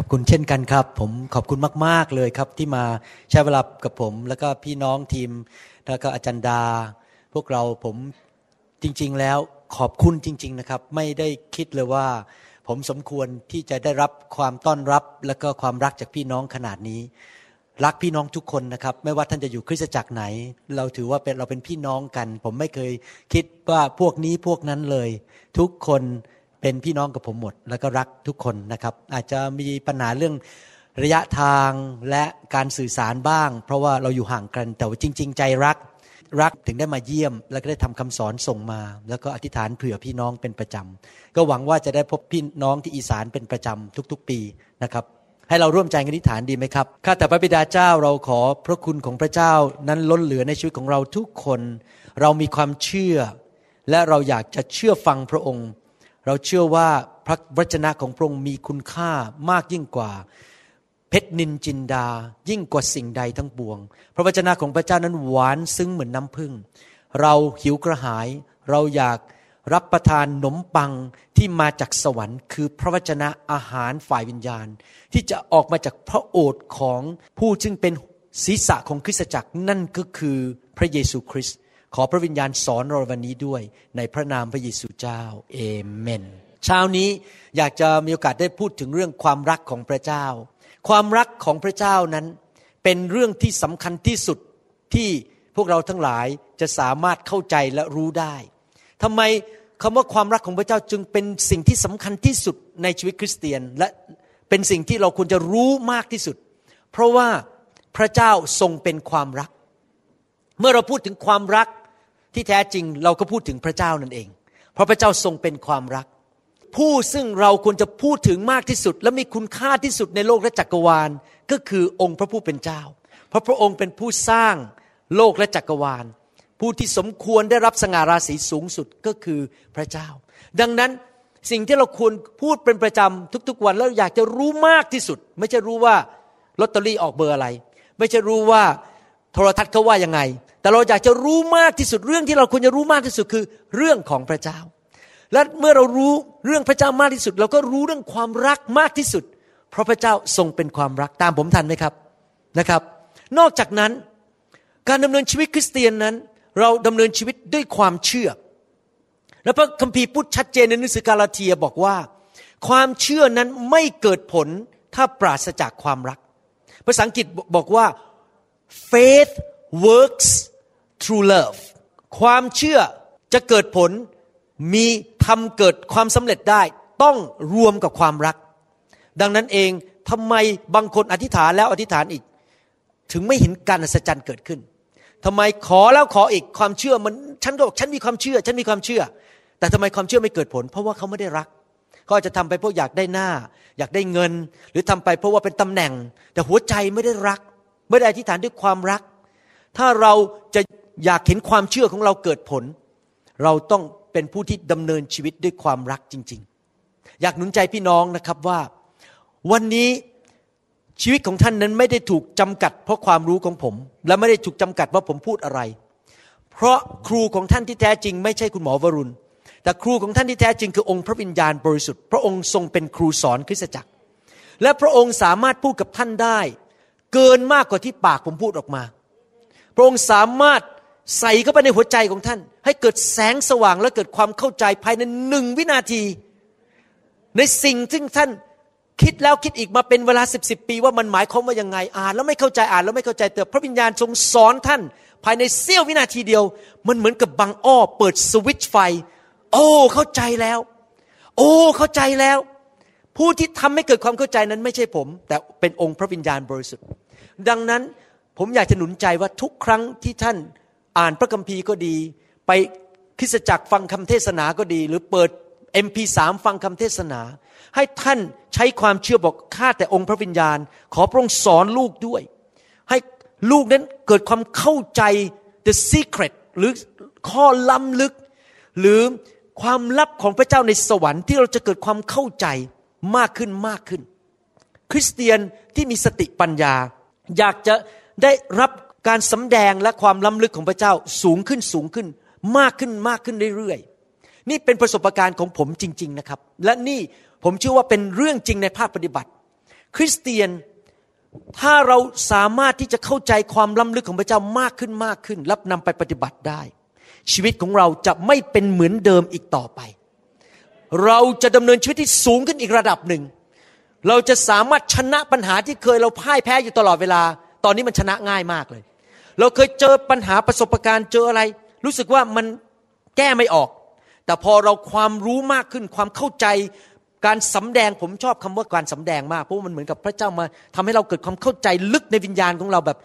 ขอบคุณเช่นกันครับ ผมขอบคุณมาก ๆ เลยครับ ที่มาใช้เวลากับผม แล้วก็พี่น้องทีม แล้วก็อาจารย์ดา พวกเราผมจริง ๆ แล้วขอบคุณจริง ๆ นะครับ ไม่ได้คิดเลยว่า ผมสมควรที่จะได้รับความต้อนรับ และก็ความรักจากพี่น้องขนาดนี้ รักพี่น้องทุกคนนะครับ ไม่ว่าท่านจะอยู่คริสตจักรไหน เราถือว่าเป็นเราเป็นพี่น้องกัน ผมไม่เคยคิดว่าพวกนี้พวกนั้นเลย ทุกคน เป็นพี่น้องกับผมหมด แล้วก็รักทุกคนนะครับ อาจจะมีปัญหาเรื่องระยะทางและการสื่อสารบ้าง เพราะว่าเราอยู่ห่างกันแต่ว่าจริง ๆ ใจรักรักถึงได้มาเยี่ยม แล้วก็ได้ทำคำสอนส่งมา แล้วก็อธิษฐานเผื่อพี่น้องเป็นประจำก็หวังว่าจะได้พบพี่น้องที่อีสานเป็นประจำทุก ๆ ปีนะครับ ให้เราร่วมใจกันอธิษฐานดีไหมครับข้าแต่พระบิดาเจ้าเราขอพระคุณของพระเจ้านั้นล้นเหลือในชีวิตของเราทุกคน เรามีความเชื่อ และเราอยากจะเชื่อฟังพระองค์ เราเชื่อว่าพระวจนะของพระองค์มีคุณค่ามากยิ่งกว่า เพชรนินจินดา ยิ่งกว่าสิ่งใดทั้งปวง พระวจนะของพระเจ้านั้นหวานซึ้งเหมือนน้ำผึ้งเราหิวกระหาย เราอยากรับประทานขนมปังที่มาจากสวรรค์ คือพระวจนะอาหารฝ่ายวิญญาณ ที่จะออกมาจากพระโอษฐ์ของผู้ซึ่งเป็นศีรษะของคริสตจักรนั่นก็คือพระเยซูคริสต์ ขอพระวิญญาณสอนเราวันนี้ด้วย ในพระนามพระเยซูเจ้าเอเมนเช้านี้อยากจะมีโอกาสได้พูดถึงเรื่องความรักของพระเจ้า ความรักของพระเจ้านั้น เป็นเรื่องที่สำคัญที่สุดที่พวกเราทั้งหลายจะสามารถเข้าใจและรู้ได้ทำไมคำว่าความรักของพระเจ้าจึงเป็นสิ่งที่สำคัญที่สุดในชีวิตคริสเตียน และเป็นสิ่งที่เราควรจะรู้มากที่สุด เพราะว่าพระเจ้าทรงเป็นความรัก เมื่อเราพูดถึงความรัก ที่แท้จริงเราก็พูดถึงพระเจ้านั่นเอง เพราะพระเจ้าทรงเป็นความรัก ผู้ซึ่งเราควรจะพูดถึงมากที่สุด และมีคุณค่าที่สุดในโลกและจักรวาล ก็คือองค์พระผู้เป็นเจ้า เพราะพระองค์เป็นผู้สร้างโลกและจักรวาล ผู้ที่สมควรได้รับสง่าราศีสูงสุดก็คือพระเจ้า ดังนั้นสิ่งที่เราควรพูดเป็นประจำทุกๆวันแล้วอยากจะรู้มากที่สุด ไม่ใช่รู้ว่าลอตเตอรี่ออกเบอร์อะไร ไม่ใช่รู้ว่า โทรทัศน์เขาว่ายังไง แต่เราอยากจะรู้มากที่สุดเรื่องที่เราควรจะรู้มากที่สุดคือเรื่องของพระเจ้า และเมื่อเรารู้เรื่องพระเจ้ามากที่สุด เราก็รู้เรื่องความรักมากที่สุด เพราะพระเจ้าทรงเป็นความรักตามผมทันไหมครับนะครับ นอกจากนั้นการดำเนินชีวิตคริสเตียนนั้น เราดำเนินชีวิตด้วยความเชื่อ และพระคัมภีร์พูดชัดเจนในหนังสือกาลาเทียบอกว่า ความเชื่อนั้นไม่เกิดผลถ้าปราศจากความรัก ภาษาอังกฤษบอกว่า faith works through love ความเชื่อจะเกิดผลมีทำเกิดความสำเร็จได้ ต้องรวมกับความรัก ดังนั้นเองทำไมบางคนอธิษฐานแล้วอธิษฐานอีก ถึงไม่เห็นการอัศจรรย์เกิดขึ้นทำไมขอแล้วขออีกความเชื่อมันฉันก็บอกฉันมีความเชื่อ ฉันมีความเชื่อ แต่ทำไมความเชื่อไม่เกิดผล เพราะว่าเขาไม่ได้รักเขาอาจจะทำไปเพราะอยากได้หน้า อยากได้เงิน หรือทำไปเพราะว่าเป็นตำแหน่ง แต่หัวใจไม่ได้รัก ไม่ได้อธิษฐานด้วยความรัก ถ้าเราจะอยากเห็นความเชื่อของเราเกิดผล เราต้องเป็นผู้ที่ดำเนินชีวิตด้วยความรักจริง ๆ อยากหนุนใจพี่น้องนะครับว่า วันนี้ชีวิตของท่านนั้นไม่ได้ถูกจำกัด เพราะความรู้ของผม และไม่ได้ถูกจำกัดว่าผมพูดอะไร เพราะครูของท่านที่แท้จริง ไม่ใช่คุณหมอวรุณ แต่ครูของท่านที่แท้จริงคือองค์พระวิญญาณบริสุทธิ์ พระองค์ทรงเป็นครูสอนคริสตจักร และพระองค์สามารถพูดกับท่านได้ เกินมากกว่าที่ปากผมพูดออกมา พระองค์สามารถใส่เข้าไปในหัวใจของท่าน ให้เกิดแสงสว่างและเกิดความเข้าใจภายในหนึ่งวินาที ในสิ่งที่ท่านคิดแล้วคิดอีกมาเป็นเวลาสิบสิบปีว่ามันหมายความว่ายังไงอ่าน แล้วไม่เข้าใจอ่านแล้วไม่เข้าใจแต่พระวิญญาณทรงสอนท่าน ภายในเสี้ยววินาทีเดียว มันเหมือนกับบังอ้อเปิดสวิตช์ไฟ โอ้เข้าใจแล้ว โอ้เข้าใจแล้ว ผู้ที่ทำให้เกิดความเข้าใจนั้นไม่ใช่ผม แต่เป็นองค์พระวิญญาณบริสุทธิ์ ดังนั้นผมอยากจะหนุนใจว่าทุกครั้งที่ท่านอ่านพระคัมภีร์ก็ดี ไปคริสตจักรฟังคำเทศนาก็ดี หรือเปิด MP3 ฟังคำเทศนา ให้ท่านใช้ความเชื่อบอกข้าแต่องค์พระวิญญาณ ขอพระองค์สอนลูกด้วย ให้ลูกนั้นเกิดความเข้าใจ the secret หรือข้อล้ำลึก หรือความลับของพระเจ้าในสวรรค์ที่เราจะเกิดความเข้าใจ มากขึ้นมากขึ้น คริสเตียนที่มีสติปัญญา อยากจะได้รับการสำแดงและความล้ำลึกของพระเจ้าสูงขึ้นสูงขึ้น มากขึ้นมากขึ้นเรื่อยๆ นี่เป็นประสบการณ์ของผมจริง ๆนะครับ และนี่ผมเชื่อว่าเป็นเรื่องจริงในภาคปฏิบัติ คริสเตียนถ้าเราสามารถที่จะเข้าใจความล้ำลึกของพระเจ้ามากขึ้นมากขึ้นรับนำไปปฏิบัติได้ ชีวิตของเราจะไม่เป็นเหมือนเดิมอีกต่อไป เราจะดำเนินชีวิตที่สูงขึ้นอีกระดับหนึ่ง เราจะสามารถชนะปัญหาที่เคยเราพ่ายแพ้อยู่ตลอดเวลา ตอนนี้มันชนะง่ายมากเลย เราเคยเจอปัญหาประสบการณ์เจออะไร รู้สึกว่ามันแก้ไม่ออก แต่พอเราความรู้มากขึ้นความเข้าใจการสำแดงผมชอบคำว่าการสำแดงมากเพราะมันเหมือนกับพระเจ้ามาทำให้เราเกิดความเข้าใจลึกในวิญญาณของเราแบบ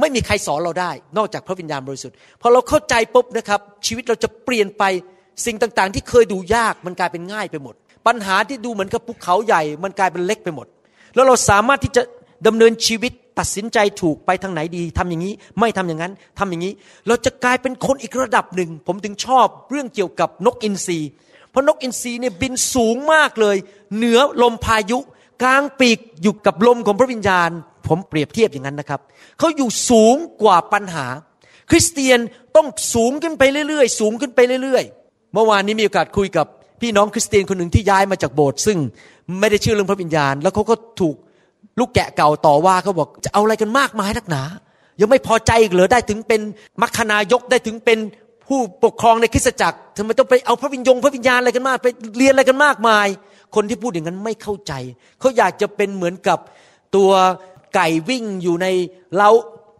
ไม่มีใครสอนเราได้ นอกจากพระวิญญาณบริสุทธิ์พอเราเข้าใจปุ๊บนะครับ ชีวิตเราจะเปลี่ยนไป สิ่งต่างๆ ที่เคยดูยากมันกลายเป็นง่ายไปหมด ปัญหาที่ดูเหมือนกับภูเขาใหญ่ มันกลายเป็นเล็กไปหมด แล้วเราสามารถที่จะดำเนินชีวิตตัดสินใจถูกไปทางไหนดีทำอย่างนี้ ไม่ทำอย่างนั้นทำอย่างนี้ เราจะกลายเป็นคนอีกระดับหนึ่ง ผมถึงชอบเรื่องเกี่ยวกับนกอินทรีเพราะนกอินทรีเนี่ยบินสูงมากเลย เหนือลมพายุ กลางปีกอยู่กับลมของพระวิญญาณ ผมเปรียบเทียบอย่างนั้นนะครับเขาอยู่สูงกว่าปัญหา คริสเตียนต้องสูงขึ้นไปเรื่อยๆ สูงขึ้นไปเรื่อยๆ เมื่อวานนี้มีโอกาสคุยกับพี่น้องคริสเตียนคนหนึ่งที่ย้ายมาจากโบสถ์ซึ่งไม่ได้เชื่อเรื่องพระวิญญาณ แล้วเขาก็ถูกลูกแกะเก่าต่อว่าเขาบอกจะเอาอะไรกันมากมายนักหนา ยังไม่พอใจอีกเหรอได้ถึงเป็นมัคคณายกได้ถึงเป็นผู้ปกครองในคริสตจักรทำไมต้องไปเอาพระวิญญงพระวิญญาณอะไรกันมาก ไปเรียนอะไรกันมากมาย คนที่พูดอย่างนั้นไม่เข้าใจ เขาอยากจะเป็นเหมือนกับตัวไก่วิ่งอยู่ในเล้า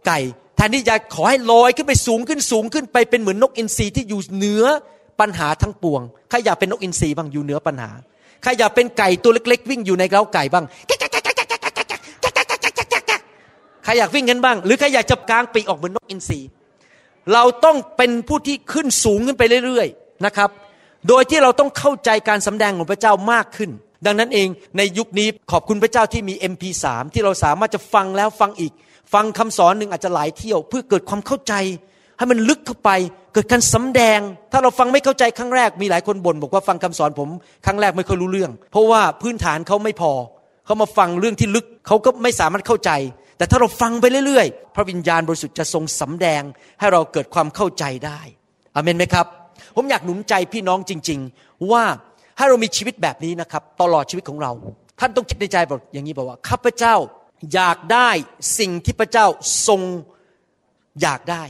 ไก่แทนที่จะขอให้ลอยขึ้นไปสูงขึ้นสูงขึ้นไปเป็นเหมือนนกอินทรีที่อยู่เหนือ ปัญหาทั้งปวง ใครอยากเป็นนกอินทรีบ้างอยู่เหนือปัญหา ใครอยากเป็นไก่ตัวเล็ก ๆ วิ่งอยู่ในเล้าไก่บ้าง ใครอยากวิ่งกันบ้าง หรือใครอยากจะกางปีกออกเหมือนนกอินทรีเราต้องเป็นผู้ที่ขึ้นสูงขึ้นไปเรื่อยๆนะครับ โดยที่เราต้องเข้าใจการสำแดงของพระเจ้ามากขึ้น ดังนั้นเองในยุคนี้ขอบคุณพระเจ้าที่มี MP3 ที่เราสามารถจะฟังแล้วฟังอีก ฟังคำสอนหนึ่งอาจจะหลายเที่ยว เพื่อเกิดความเข้าใจ ให้มันลึกเข้าไปเกิดการสำแดง ถ้าเราฟังไม่เข้าใจครั้งแรกมีหลายคนบ่นบอกว่าฟังคำสอนผมครั้งแรกไม่ค่อยรู้เรื่อง เพราะว่าพื้นฐานเขาไม่พอเขามาฟังเรื่องที่ลึกเขาก็ไม่สามารถเข้าใจ แต่ถ้าเราฟังไปเรื่อยๆ พระวิญญาณบริสุทธิ์จะทรงสำแดง ให้เราเกิดความเข้าใจได้อเมนไหมครับ ผมอยากหนุนใจพี่น้องจริง ๆ ว่าให้เรามีชีวิตแบบนี้นะครับ ตลอดชีวิตของเราท่านต้องคิดในใจบอกอย่างนี้บอกว่าข้าพเจ้าอยากได้สิ่งที่พระเจ้าทรงอยากได้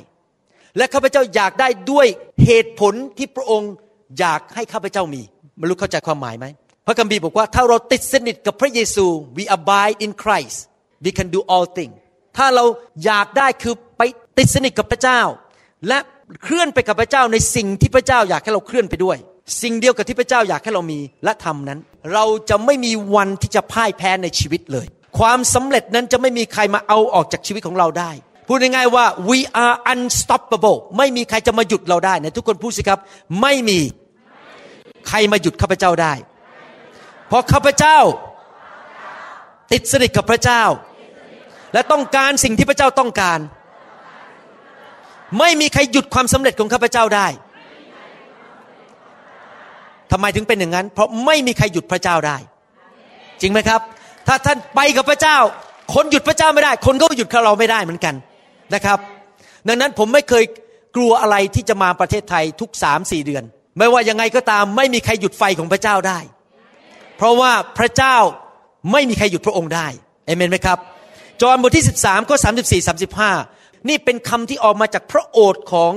และข้าพเจ้าอยากได้ด้วยเหตุผลที่พระองค์อยากให้ข้าพเจ้ามีไม่รู้เข้าใจความหมายไหมพระคัมภีร์บอกว่าถ้าเราติดสนิทกับพระเยซู we abide in Christ we can do all things ถ้าเราอยากได้คือไปติดสนิทกับพระเจ้า และเคลื่อนไปกับพระเจ้าในสิ่งที่พระเจ้าอยากให้เราเคลื่อนไปด้วย สิ่งเดียวกับที่พระเจ้าอยากให้เรามีและทำนั้น เราจะไม่มีวันที่จะพ่ายแพ้ในชีวิตเลย ความสำเร็จนั้นจะไม่มีใครมาเอาออกจากชีวิตของเราได้ พูดง่ายๆว่า we are unstoppable ไม่มีใครจะมาหยุดเราได้นะทุกคนพูดสิครับ ไม่มีใครมาหยุดข้าพเจ้าได้ เพราะข้าพเจ้า ติดสนิทกับพระเจ้า และต้องการสิ่งที่พระเจ้าต้องการ ไม่มีใครหยุดความสำเร็จของข้าพเจ้าได้ทำไมถึงเป็นอย่างนั้น เพราะไม่มีใครหยุดพระเจ้าได้ จริงไหมครับ ถ้าท่านไปกับพระเจ้า คนหยุดพระเจ้าไม่ได้ คนก็หยุดเราไม่ได้เหมือนกัน นะครับ ดังนั้นผมไม่เคยกลัวอะไรที่จะมาประเทศไทยทุกสามสี่เดือน ไม่ว่ายังไงก็ตามไม่มีใครหยุดไฟของพระเจ้าได้ เพราะว่าพระเจ้าไม่มีใครหยุดพระองค์ได้เอเมนไหมครับ จอห์นบทที่ 13ข้อ34 35นี่เป็นคำที่ออกมาจากพระโอษฐ์ของ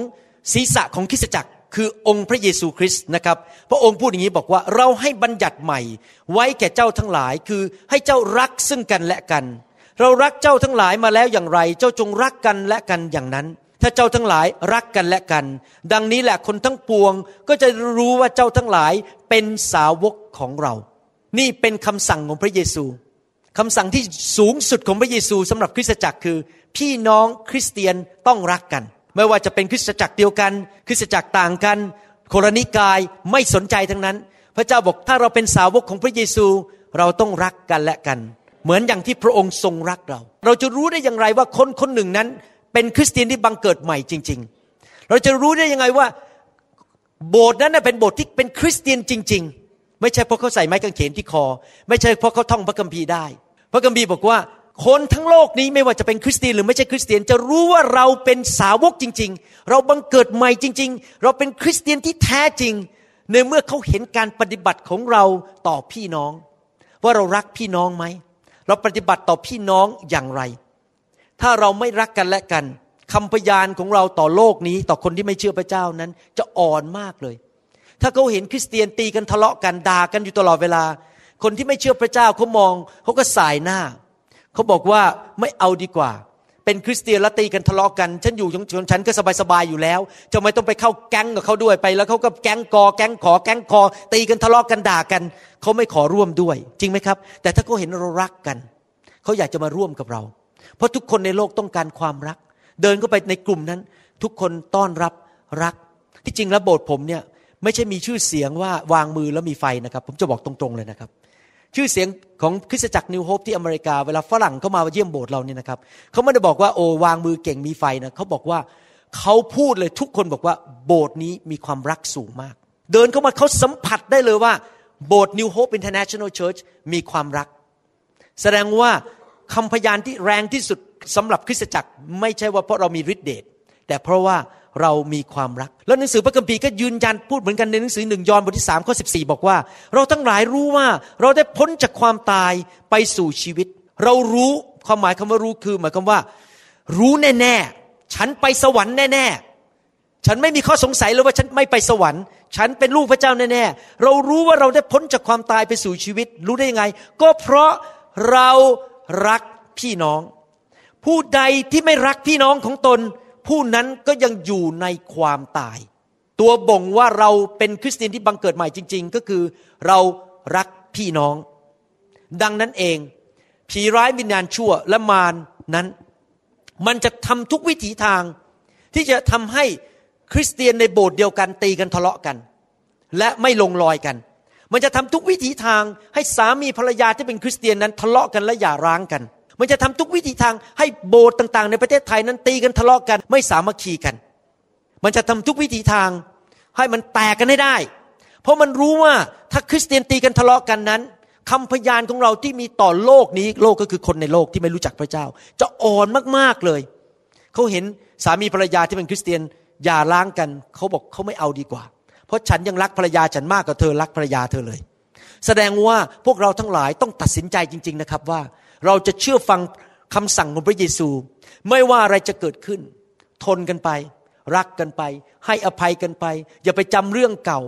ศีรษะของคริสตจักร คือองค์พระเยซูคริสต์นะครับ พระองค์พูดอย่างนี้บอกว่าเราให้บัญญัติใหม่ ไว้แก่เจ้าทั้งหลายคือให้เจ้ารักซึ่งกันและกัน เรารักเจ้าทั้งหลายมาแล้วอย่างไร เจ้าจงรักกันและกันอย่างนั้น ถ้าเจ้าทั้งหลายรักกันและกัน ดังนี้แหละคนทั้งปวงก็จะรู้ว่าเจ้าทั้งหลายเป็นสาวกของเรา นี่เป็นคำสั่งของพระเยซูคำสั่งที่สูงสุดของพระเยซูสำหรับคริสตจักรคือ พี่น้องคริสเตียนต้องรักกัน ไม่ว่าจะเป็นคริสตจักรเดียวกัน คริสตจักรต่างกันโคลนิกายไม่สนใจทั้งนั้น พระเจ้าบอกถ้าเราเป็นสาวกของพระเยซู เราต้องรักกันและกัน เหมือนอย่างที่พระองค์ทรงรักเรา เราจะรู้ได้อย่างไรว่าคนคนหนึ่งนั้น เป็นคริสเตียนที่บังเกิดใหม่จริง ๆ เราจะรู้ได้ยังไงว่าโบสถ์นั้นเป็นโบสถ์ที่เป็นคริสเตียนจริง ๆ ไม่ใช่เพราะเขาใส่ไม้กางเขนที่คอ ไม่ใช่เพราะเขาท่องพระคัมภีร์ได้ พระคัมภีร์บอกว่า คนทั้งโลกนี้ไม่ว่าจะเป็นคริสเตียนหรือไม่ใช่คริสเตียนจะรู้ว่าเราเป็นสาวกจริง ๆ เราบังเกิดใหม่จริง ๆ เราเป็นคริสเตียนที่แท้จริง ในเมื่อเขาเห็นการปฏิบัติของเราต่อพี่น้อง ว่าเรารักพี่น้องไหม เราปฏิบัติต่อพี่น้องอย่างไร ถ้าเราไม่รักกันและกันคำพยานของเราต่อโลกนี้ ต่อคนที่ไม่เชื่อพระเจ้านั้น จะอ่อนมากเลย ถ้าเขาเห็นคริสเตียนตีกันทะเลาะกันด่ากันอยู่ตลอดเวลา คนที่ไม่เชื่อพระเจ้าเขามองเขาก็สายหน้าเขาบอกว่าไม่เอาดีกว่า เป็นคริสเตียนแล้วตีกันทะเลาะกัน ฉันอยู่ของฉันก็สบายๆอยู่แล้ว จะไม่ต้องไปเข้าแก๊งกับเขาด้วยไป แล้วเขาก็แก๊งกอแก๊งขอแก๊งคอ ตีกันทะเลาะกันด่ากัน เขาไม่ขอร่วมด้วย จริงไหมครับ แต่ถ้าเขาเห็นเรารักกัน เขาอยากจะมาร่วมกับเรา เพราะทุกคนในโลกต้องการความรัก เดินเข้าไปในกลุ่มนั้น ทุกคนต้อนรับรัก ที่จริงแล้วโบสถ์ผมเนี่ยไม่ใช่มีชื่อเสียงว่าวางมือแล้วมีไฟนะครับ ผมจะบอกตรงๆเลยนะครับ ชื่อเสียงของคริสตจักรนิวโฮปที่อเมริกาเวลาฝรั่งเข้ามาเยี่ยมโบสถ์เราเนี่ยนะครับเขาไม่ได้บอกว่าโอ้วางมือเก่งมีไฟนะเขาบอกว่าเขาพูดเลยทุกคนบอกว่าโบสถ์นี้มีความรักสูงมาก เดินเข้ามาเขาสัมผัสได้เลยว่าโบสถ์ New Hope International Church มีความรัก แสดงว่าคำพยานที่แรงที่สุดสำหรับคริสตจักร ไม่ใช่ว่าเพราะเรามีฤทธิเดชแต่เพราะว่า เรามีความรัก แล้วหนังสือพระคัมภีร์ก็ยืนยันพูดเหมือนกันในหนังสือหนึ่งยอห์นบทที่สามข้อสิบอกว่า เราทั้งหลายรู้ว่าเราได้พ้นจากความตายไปสู่ชีวิต เรารู้ความหมายคำว่ารู้คือหมายความว่า รู้แน่ๆฉันไปสวรรค์แน่ๆฉันไม่มีข้อสงสัยเลยว่าฉันไม่ไปสวรรค์ ฉันเป็นลูกพระเจ้าแน่ๆเรารู้ว่าเราได้พ้นจากความตายไปสู่ชีวิต รู้ได้ยังไง ก็เพราะเรารักพี่น้อง ผู้ใดที่ไม่รักพี่น้องของตน ผู้นั้นก็ยังอยู่ในความตาย ตัวบ่งว่าเราเป็นคริสเตียนที่บังเกิดใหม่จริง ๆ ก็คือเรารักพี่น้อง ดังนั้นเอง ผีร้ายวิญญาณชั่วและมารนนั้น มันจะทำทุกวิถีทาง ที่จะทำให้คริสเตียนในโบสถ์เดียวกันตีกันทะเลาะกัน และไม่ลงรอยกัน มันจะทำทุกวิถีทางให้สามีภรรยาที่เป็นคริสเตียนนั้นทะเลาะกันและหย่าร้างกัน มันจะทำทุกวิธีทางให้โบสถ์ต่างๆ ในประเทศไทยนั้นตีกันทะเลาะกัน ไม่สามัคคีกัน มันจะทำทุกวิธีทางให้มันแตกกันให้ได้ เพราะมันรู้ว่าถ้าคริสเตียนตีกันทะเลาะกันนั้นคำพยานของเราที่มีต่อโลกนี้โลกก็คือคนในโลกที่ไม่รู้จักพระเจ้า จะอ่อนมากๆเลย เขาเห็นสามีภรรยาที่เป็นคริสเตียนอย่าล้างกันเขาบอกเขาไม่เอาดีกว่า เพราะฉันยังรักภรรยาฉันมากกว่าเธอรักภรรยาเธอเลย แสดงว่าพวกเราทั้งหลายต้องตัดสินใจจริง ๆนะครับว่า เราจะเชื่อฟังคำสั่งของพระเยซู ไม่ว่าอะไรจะเกิดขึ้น ทนกันไป รักกันไป ให้อภัยกันไป อย่าไปจำเรื่องเก่า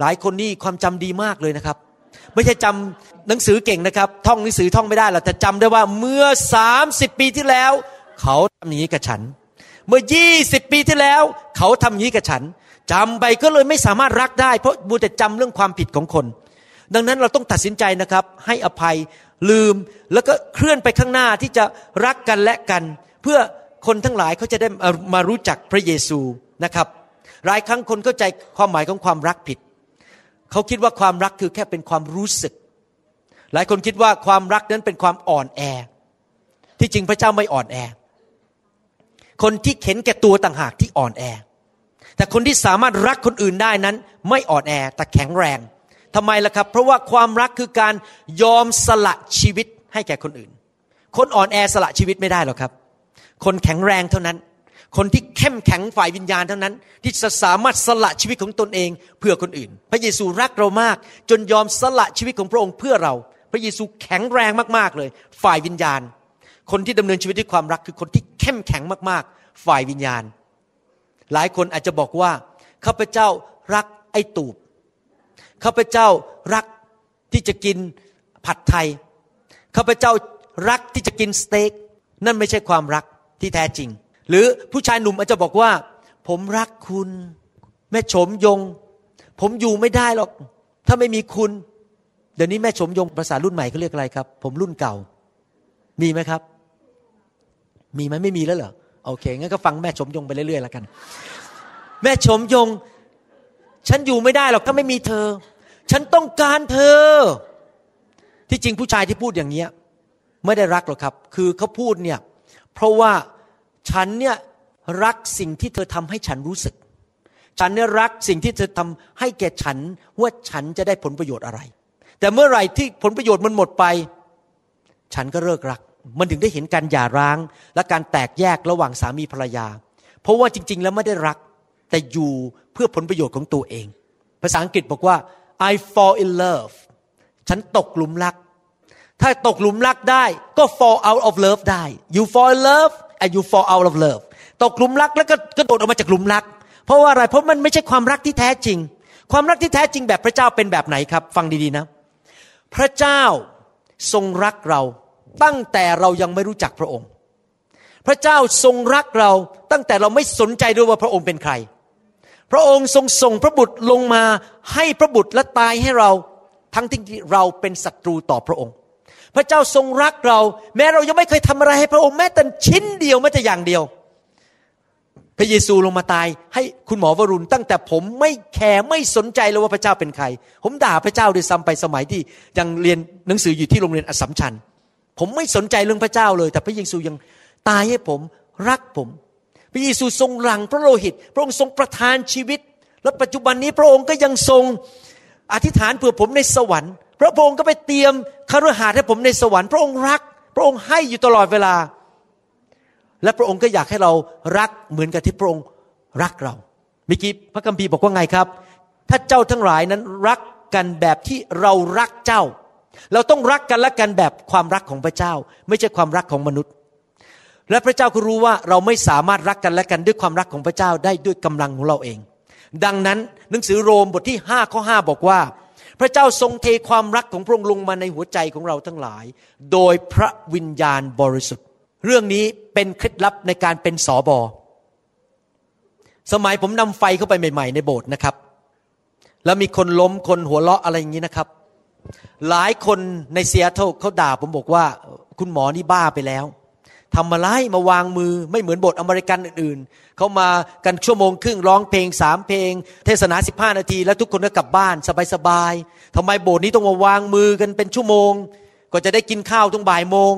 หลายคนนี่ความจำดีมากเลยนะครับ ไม่ใช่จำหนังสือเก่งนะครับ ท่องหนังสือท่องไม่ได้หรอกแต่จำได้ว่าเมื่อสามสิบปีที่แล้ว เขาทำอย่างนี้กับฉัน เมื่อยี่สิบปีที่แล้ว เขาทำอย่างนี้กับฉันจำไปก็เลยไม่สามารถรักได้ เพราะบูแต่จำเรื่องความผิดของคน ดังนั้นเราต้องตัดสินใจนะครับ ให้อภัย ลืมแล้วก็เคลื่อนไปข้างหน้าที่จะรักกันและกัน เพื่อคนทั้งหลายเขาจะได้มารู้จักพระเยซูนะครับ หลายครั้งคนเข้าใจความหมายของความรักผิด เขาคิดว่าความรักคือแค่เป็นความรู้สึก หลายคนคิดว่าความรักนั้นเป็นความอ่อนแอ ที่จริงพระเจ้าไม่อ่อนแอ คนที่เข็นแก่ตัวต่างหากที่อ่อนแอ แต่คนที่สามารถรักคนอื่นได้นั้น ไม่อ่อนแอแต่แข็งแรง ทำไมล่ะครับ เพราะว่าความรักคือการยอมสละชีวิตให้แก่คนอื่น คนอ่อนแอสละชีวิตไม่ได้หรอกครับ คนแข็งแรงเท่านั้น คนที่เข้มแข็งฝ่ายวิญญาณเท่านั้น ที่จะสามารถสละชีวิตของตนเองเพื่อคนอื่น พระเยซูรักเรามาก จนยอมสละชีวิตของพระองค์เพื่อเรา พระเยซูแข็งแรงมากๆเลย ฝ่ายวิญญาณ คนที่ดำเนินชีวิตด้วยความรักคือคนที่เข้มแข็งมากๆ ฝ่ายวิญญาณ หลายคนอาจจะบอกว่าข้าพเจ้ารักไอ้ตูบ ข้าพเจ้ารักที่จะกินผัดไทย ข้าพเจ้ารักที่จะกินสเต็กนั่นไม่ใช่ความรักที่แท้จริง หรือผู้ชายหนุ่มอาจจะบอกว่า ผมรักคุณ แม่ชมยง ผมอยู่ไม่ได้หรอก ถ้าไม่มีคุณ เดี๋ยวนี้แม่ชมยงภาษารุ่นใหม่เขาเรียกอะไรครับ ผมรุ่นเก่า มีไหมครับ มีไหมไม่มีแล้วเหรอโอเคงั้นก็ฟังแม่ชมยงไปเรื่อยๆแล้วกัน แม่ชมยง ฉันอยู่ไม่ได้หรอกถ้าไม่มีเธอ ฉันต้องการเธอ ที่จริงผู้ชายที่พูดอย่างเนี้ยไม่ได้รักหรอกครับ คือเขาพูดเนี่ยเพราะว่าฉันเนี่ยรักสิ่งที่เธอทำให้ฉันรู้สึก ฉันเนี่ยรักสิ่งที่เธอทำให้แก่ฉันว่าฉันจะได้ผลประโยชน์อะไร แต่เมื่อไหร่ที่ผลประโยชน์มันหมดไป ฉันก็เลิกรัก มันถึงได้เห็นการหย่าร้าง และการแตกแยกระหว่างสามีภรรยา เพราะว่าจริง ๆ แล้วไม่ได้รัก แต่อยู่ พื่อผลประโยชน์ของตัวเอง ภาษาอังกฤษบอกว่า I fall in love ฉันตกหลุมรัก ถ้าตกหลุมรักได้ก็ fall out of love ได้ you fall in love and you fall out of love ตกหลุมรักแล้วก็กระโดดออกมาจากหลุมรัก เพราะว่าอะไรเพราะมันไม่ใช่ความรักที่แท้จริง ความรักที่แท้จริงแบบพระเจ้าเป็นแบบไหนครับ ฟังดีๆนะ พระเจ้าทรงรักเราตั้งแต่เรายังไม่รู้จักพระองค์ พระเจ้าทรงรักเราตั้งแต่เราไม่สนใจด้วยว่าพระองค์เป็นใคร พระองค์ทรงส่งพระบุตรลงมาให้พระบุตรและตายให้เรา ทั้งที่เราเป็นศัตรูต่อพระองค์ พระเจ้าทรงรักเรา แม้เรายังไม่เคยทำอะไรให้พระองค์แม้แต่ชิ้นเดียวแม้แต่อย่างเดียว พระเยซูลงมาตายให้คุณหมอวรุณ ตั้งแต่ผมไม่แคร์ไม่สนใจเลยว่าพระเจ้าเป็นใคร ผมด่าพระเจ้าด้วยซ้ำไปสมัยที่ยังเรียนหนังสืออยู่ที่โรงเรียนอสมชัญผมไม่สนใจเรื่องพระเจ้าเลย แต่พระเยซูยังตายให้ผมรักผม พระเยซูทรงหลังพระโลหิต พระองค์ทรงประทานชีวิต และปัจจุบันนี้พระองค์ก็ยังทรงอธิษฐานเผื่อผมในสวรรค์ พระองค์ก็ไปเตรียมคารหาให้ผมในสวรรค์ พระองค์รัก พระองค์ให้อยู่ตลอดเวลา และพระองค์ก็อยากให้เรารักเหมือนกับที่พระองค์รักเราเมื่อกี้พระคัมภีร์บอกว่าไงครับ ถ้าเจ้าทั้งหลายนั้นรักกันแบบที่เรารักเจ้า เราต้องรักกันและกันแบบความรักของพระเจ้า ไม่ใช่ความรักของมนุษย์ และพระเจ้าก็รู้ว่าเราไม่สามารถรักกันและกันด้วยความรักของพระเจ้าได้ด้วยกำลังของเราเอง ดังนั้นหนังสือโรมบทที่5ข้อ5บอกว่า พระเจ้าทรงเทความรักของพระองค์ลงมาในหัวใจของเราทั้งหลาย โดยพระวิญญาณบริสุทธิ์ เรื่องนี้เป็นเคล็ดลับในการเป็นสอบอสมัยผมนำไฟเข้าไปใหม่ ๆ ในโบสถ์นะครับ แล้วมีคนล้มคนหัวเราะอะไรอย่างนี้นะครับ หลายคนในเซียโตเขาด่าผมบอกว่า คุณหมอนี่บ้าไปแล้ว ทำอะไรมาวางมือไม่เหมือนบทอเมริกันอื่นๆ เขามากันชั่วโมงครึ่งร้องเพลงสามเพลง เทศนาสิบห้านาที แล้วทุกคนก็กลับบ้านสบายๆทำไมโบสถ์นี้ต้องมาวางมือกันเป็นชั่วโมง ก็จะได้กินข้าวตรงบ่ายโมง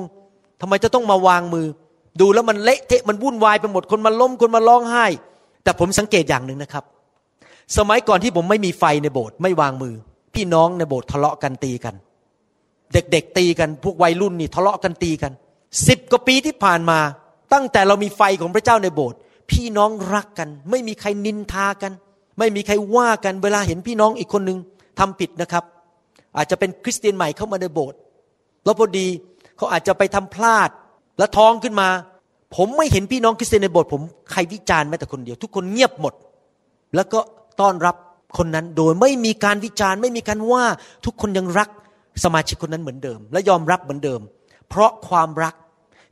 ทำไมจะต้องมาวางมือ ดูแล้วมันเละเทะมันวุ่นวายไปหมดคนมาล้มคนมาร้องไห้ แต่ผมสังเกตอย่างหนึ่งนะครับ สมัยก่อนที่ผมไม่มีไฟในโบสถ์ไม่วางมือ พี่น้องในโบสถ์ทะเลาะกันตีกัน เด็กๆตีกันพวกวัยรุ่นนี่ทะเลาะกันตีกัน สิบกว่าปีที่ผ่านมา ตั้งแต่เรามีไฟของพระเจ้าในโบสถ์พี่น้องรักกัน ไม่มีใครนินทากัน ไม่มีใครว่ากันเวลาเห็นพี่น้องอีกคนหนึ่งทำผิดนะครับ อาจจะเป็นคริสเตียนใหม่เข้ามาในโบสถ์แล้วพอดีเขาอาจจะไปทำพลาดและท้องขึ้นมา ผมไม่เห็นพี่น้องคริสเตียนในโบสถ์ผมใครวิจารณ์แม้แต่คนเดียว ทุกคนเงียบหมด แล้วก็ต้อนรับคนนั้นโดยไม่มีการวิจารณ์ ไม่มีการว่าทุกคนยังรักสมาชิกคนนั้นเหมือนเดิม และยอมรับเหมือนเดิม เพราะความรัก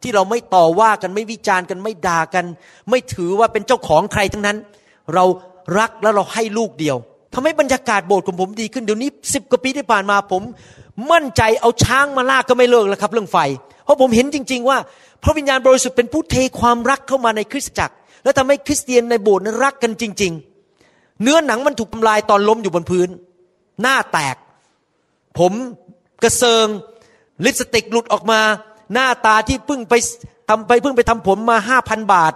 ที่เราไม่ต่อว่ากันไม่วิจารณ์กันไม่ด่ากัน ไม่ถือว่าเป็นเจ้าของใครทั้งนั้น เรารักแล้วเราให้ลูกเดียวทำให้บรรยากาศโบสถ์ของผมดีขึ้นเดี๋ยวนี้สิบกว่าปีที่ผ่านมาผม มั่นใจเอาช้างมาลากก็ไม่เลิกแล้วครับ เรื่องไฟ เพราะผมเห็นจริง ๆ ว่า พระวิญญาณบริสุทธิ์เป็นผู้เทความรักเข้ามาในคริสตจักร และทำให้คริสเตียนในโบสถ์นั้นรักกันจริง ๆ เนื้อหนังมันถูกทำลายตอนล้มอยู่บนพื้น หน้าแตก ผมกระเซิงลิปสติกหลุดออกมา หน้าตาที่เพิ่งไปทำไปเพิ่งไปทำผมมาห้าพันบาท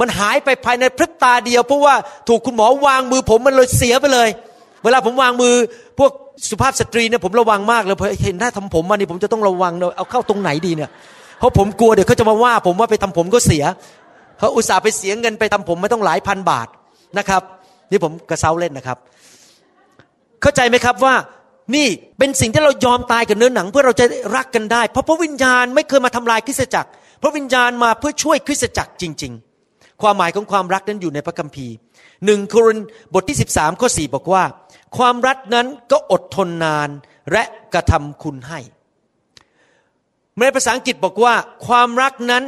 มันหายไปภายในพริบตาเดียวเพราะว่าถูกคุณหมอวางมือผมมันเลยเสียไปเลย เวลาผมวางมือ พวกสุภาพสตรีเนี่ยผมระวังมากเลยพอเห็นหน้าทำผมมานี่ผมจะต้องระวังเลยเอาเข้าตรงไหนดีเนี่ยเพราะผมกลัวเดี๋ยวเขาจะมาว่า ผมว่าไปทำผมก็เสียเขาอุตส่าห์ไปเสียเงินไปทำผมไม่ต้องหลายพันบาทนะครับ นี่ผมกระเซ้าเล่นนะครับ เข้าใจไหมครับว่า นี่เป็นสิ่งที่เรายอมตายกับเนื้อหนัง เพื่อเราจะรักกันได้ เพราะพระวิญญาณไม่เคยมาทำลายคริสตจักร พระวิญญาณมาเพื่อช่วยคริสตจักรจริง ๆ ความหมายของความรักนั้นอยู่ในพระคัมภีร์หนึ่งโครินบทที่ 13ข้อ4บอกว่า ความรักนั้นก็อดทนนานและกระทำคุณให้ในภาษาอังกฤษบอกว่า ความรักนั้น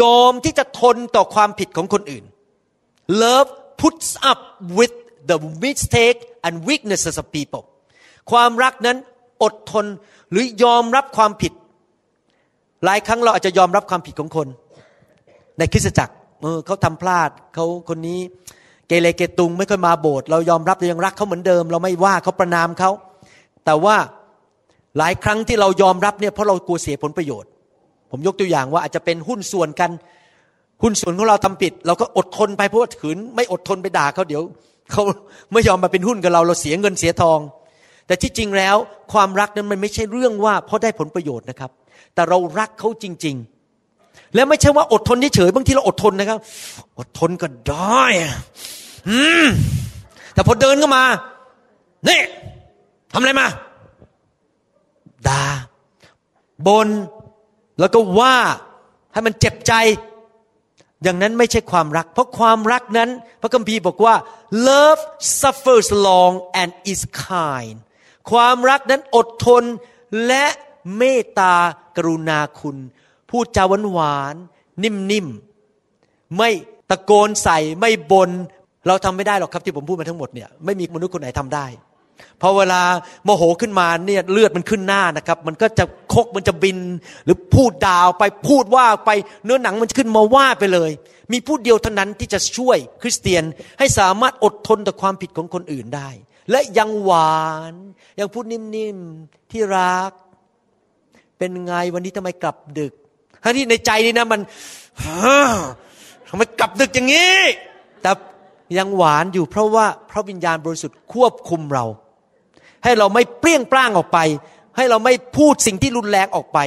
ยอมที่จะทนต่อความผิดของคนอื่น love puts up with the mistake and weaknesses of people ความรักนั้นอดทนหรือยอมรับความผิด หลายครั้งเราอาจจะยอมรับความผิดของคน ในคริสตจักรเออเขาทำพลาดเขาคนนี้แเรเกตุงไม่ค่อยมาโบสถ์เรายอมรับเรายังรักเขาเหมือนเดิม เราไม่ว่าเขาประนามเขาแต่ว่าหลายครั้งที่เรายอมรับเนี่ยเพราะเรากลัวเสียผลประโยชน์ ผมยกตัวอย่างว่าอาจจะเป็นหุ้นส่วนกัน หุ้นส่วนของเราทำผิด เราก็อดทนไปเพราะว่าถืนไม่อดทนไปด่าเขาเดี๋ยวเขาไม่ยอมมาเป็นหุ้นกับเราเราเสียเงินเสียทอง แต่ที่จริงแล้วความรักนั้นมันไม่ใช่เรื่องว่าเพราะได้ผลประโยชน์นะครับ แต่เรารักเขาจริง ๆ แล้วไม่ใช่ว่าอดทนเฉยๆบางทีเราอดทนนะครับ อดทนก็ได้อืมแต่พอเดินเข้ามานี่ทำอะไรมาด่าบนแล้วก็ว่าให้มันเจ็บใจ อย่างนั้นไม่ใช่ความรัก เพราะความรักนั้น พระคัมภีร์บอกว่า love suffers long and is kind ความรักนั้นอดทนและเมตตากรุณาคุณ พูดจาหวานหวานนิ่มๆไม่ตะโกนใส่ไม่บน เราทำไม่ได้หรอกครับที่ผมพูดมาทั้งหมดเนี่ยไม่มีมนุษย์คนไหนทำได้พอเวลาโมโหขึ้นมาเนี่ยเลือดมันขึ้นหน้านะครับ มันก็จะคกมันจะบิน หรือพูดดาวไปพูดว่าไปเนื้อหนังมันขึ้นมาว่าไปเลย มีผู้เดียวเท่านั้นที่จะช่วยคริสเตียนให้สามารถอดทนต่อความผิดของคนอื่นได้ และยังหวาน ยังพูดนิ่มๆที่รัก เป็นไงวันนี้ทำไมกลับดึกทั้งที่ในใจนี่นะมันทำไมกลับดึกอย่างนี้ แต่ยังหวานอยู่เพราะว่าพระวิญญาณบริสุทธิ์ควบคุมเรา ให้เราไม่เปรี้ยงปร้างออกไป ให้เราไม่พูดสิ่งที่รุนแรงออกไป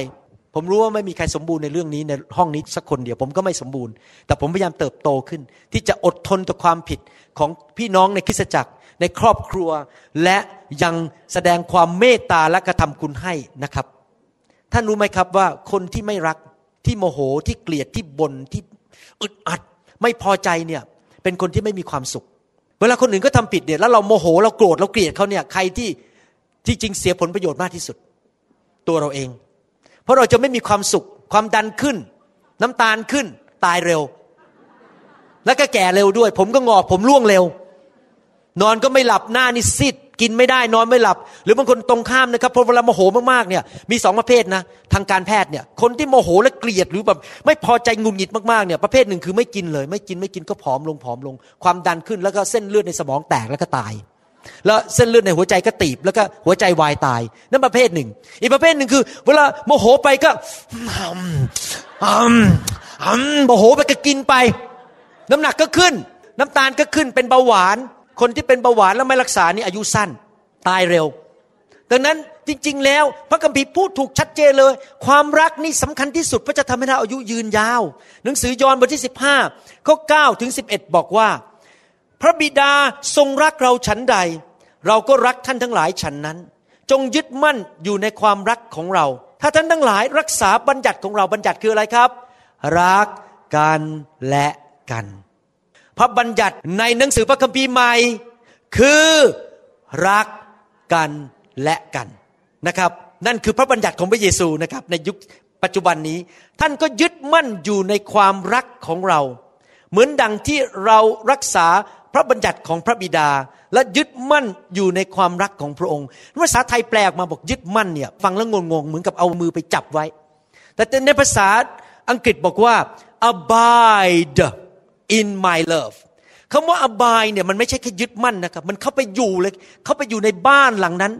ผมรู้ว่าไม่มีใครสมบูรณ์ในเรื่องนี้ในห้องนี้สักคนเดียวผมก็ไม่สมบูรณ์ แต่ผมพยายามเติบโตขึ้น ที่จะอดทนต่อความผิดของพี่น้องในคริสตจักร ในครอบครัวและยังแสดงความเมตตาและกระทำคุณให้นะครับ ท่านรู้ไหมครับว่าคนที่ไม่รักที่โมโหที่เกลียดที่บน่นที่อึดอัด ไม่พอใจเนี่ยเป็นคนที่ไม่มีความสุข เวลาคนอื่นก็ทำผิดเนี่ยแล้วเราโมโหเราโกรธเราเกลียดเขาเนี่ยใครที่ที่จริงเสียผลประโยชน์มากที่สุด ตัวเราเอง เพราะเราจะไม่มีความสุข ความดันขึ้น น้ำตาลขึ้นตายเร็ว แล้วก็แก่เร็วด้วย ผมก็งอกผมร่วงเร็ว นอนก็ไม่หลับหน้านี่ซิดกินไม่ได้นอนไม่หลับ หรือบางคนตรงข้ามนะครับพอเวลาโมโหมากๆเนี่ยมีสองประเภทนะทางการแพทย์เนี่ยคนที่โมโหและเกลียดหรือแบบไม่พอใจงุนหงิดมากๆเนี่ยประเภทหนึ่งคือไม่กินเลย ไม่กินไม่กินก็ผอมลงผอมลง ความดันขึ้นแล้วก็เส้นเลือดในสมองแตกแล้วก็ตาย แล้วเส้นเลือดในหัวใจก็ตีบ แล้วก็หัวใจวายตายนั่นประเภทหนึ่ง อีกประเภทหนึ่งคือ เวลาโมโหไปก็โมโหไปก็กินไป น้ำหนักก็ขึ้น น้ำตาลก็ขึ้นเป็นเบาหวาน คนที่เป็นเบาหวานแล้วไม่รักษานี่อายุสั้นตายเร็ว ดังนั้นจริง ๆ แล้วพระคัมภีร์พูดถูกชัดเจนเลย ความรักนี่สำคัญที่สุดเพราะจะทำให้เราอายุยืนยาว หนังสือยอห์นบทที่ 15ข้อ9ถึง11 บอกว่า พระบิดาทรงรักเราฉันใด เราก็รักท่านทั้งหลายฉันนั้น จงยึดมั่นอยู่ในความรักของเรา ถ้าท่านทั้งหลายรักษาบัญญัติของเราบัญญัติคืออะไรครับ รักกันและกัน พระบัญญัติในหนังสือพระคัมภีร์ใหม่ คือรักกันและกันนะครับ นั่นคือพระบัญญัติของพระเยซูนะครับ ในยุคปัจจุบันนี้ ท่านก็ยึดมั่นอยู่ในความรักของเรา เหมือนดังที่เรารักษาพระบัญญัติของพระบิดา และยึดมั่นอยู่ในความรักของพระองค์ภาษาไทยแปลออกมาบอกยึดมั่นเนี่ยฟังแล้วงงๆเหมือนกับเอามือไปจับไว้ แต่ในภาษาอังกฤษบอกว่า abide in my love คำว่า abide เนี่ยมันไม่ใช่แค่ยึดมั่นนะครับ มันเข้าไปอยู่เลย เข้าไปอยู่ในบ้านหลังนั้น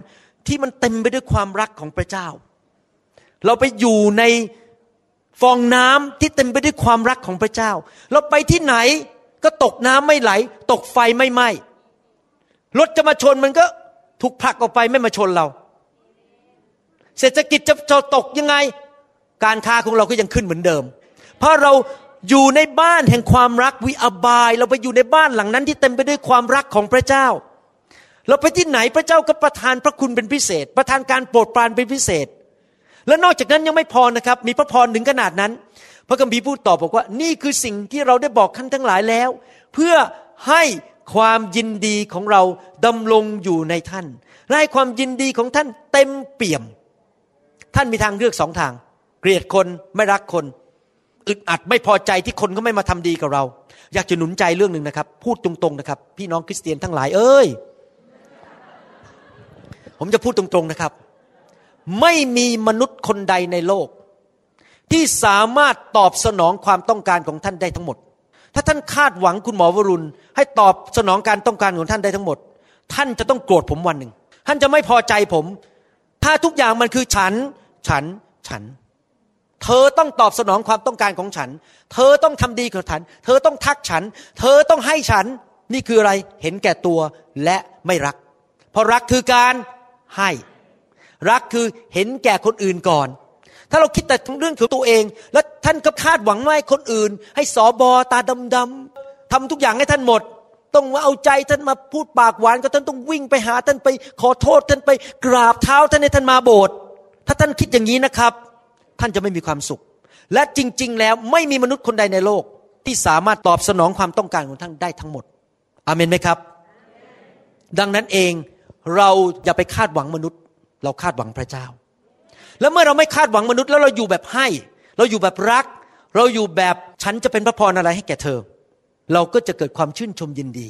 ที่มันเต็มไปด้วยความรักของพระเจ้า เราไปอยู่ในฟองน้ำที่เต็มไปด้วยความรักของพระเจ้า เราไปที่ไหนก็ตกน้ำไม่ไหล ตกไฟไม่ไหม้รถจะมาชนมันก็ถูกผลักออกไปไม่มาชนเรา เศรษฐกิจจะจะตกยังไง การค้าของเราก็ยังขึ้นเหมือนเดิม เพราะเรา อยู่ในบ้านแห่งความรักวิอบาย เราไปอยู่ในบ้านหลังนั้นที่เต็มไปด้วยความรักของพระเจ้า เราไปที่ไหนพระเจ้าก็ประทานพระคุณเป็นพิเศษ ประทานการโปรดปรานเป็นพิเศษ และนอกจากนั้นยังไม่พอนะครับ มีพระพรถึงขนาดนั้น พระคัมภีร์พูดต่อบอกว่า นี่คือสิ่งที่เราได้บอกท่านทั้งหลายแล้ว เพื่อให้ความยินดีของเราดำรงอยู่ในท่านและให้ความยินดีของท่านเต็มเปี่ยม ท่านมีทางเลือกสองทาง เกลียดคนไม่รักคน อึดอัดไม่พอใจที่คนก็ไม่มาทำดีกับเรา อยากจะหนุนใจเรื่องหนึ่งนะครับ พูดตรงๆนะครับ พี่น้องคริสเตียนทั้งหลายเอ้ย ผมจะพูดตรงๆนะครับ ไม่มีมนุษย์คนใดในโลก ที่สามารถตอบสนองความต้องการของท่านได้ทั้งหมด ถ้าท่านคาดหวังคุณหมอวรุณ ให้ตอบสนองการต้องการของท่านได้ทั้งหมด ท่านจะต้องโกรธผมวันหนึ่งท่านจะไม่พอใจผม ถ้าทุกอย่างมันคือฉัน ฉัน ฉัน เธอต้องตอบสนองความต้องการของฉัน เธอต้องทำดีกับฉัน เธอต้องทักฉัน เธอต้องให้ฉัน นี่คืออะไร เห็นแก่ตัวและไม่รัก เพราะรักคือการให้ รักคือเห็นแก่คนอื่นก่อน ถ้าเราคิดแต่เรื่องของตัวเอง แล้วท่านก็คาดหวังว่าให้คนอื่น ให้สอบอตาดำๆทำทุกอย่างให้ท่านหมด ต้องมาเอาใจท่านมาพูดปากหวานก็ท่านต้องวิ่งไปหาท่านไป ขอโทษท่านไปกราบเท้าท่านให้ท่านมาโบสถ์ถ้าท่านคิดอย่างนี้นะครับ ท่านจะไม่มีความสุข และจริง ๆ แล้วไม่มีมนุษย์คนใดในโลก ที่สามารถตอบสนองความต้องการของท่านได้ทั้งหมดอาเมนไหมครับ ดังนั้นเองเราอย่าไปคาดหวังมนุษย์ เราคาดหวังพระเจ้า แล้วเมื่อเราไม่คาดหวังมนุษย์แล้วเราอยู่แบบให้ เราอยู่แบบรัก เราอยู่แบบฉันจะเป็นพระพรอะไรให้แก่เธอ เราก็จะเกิดความชื่นชมยินดี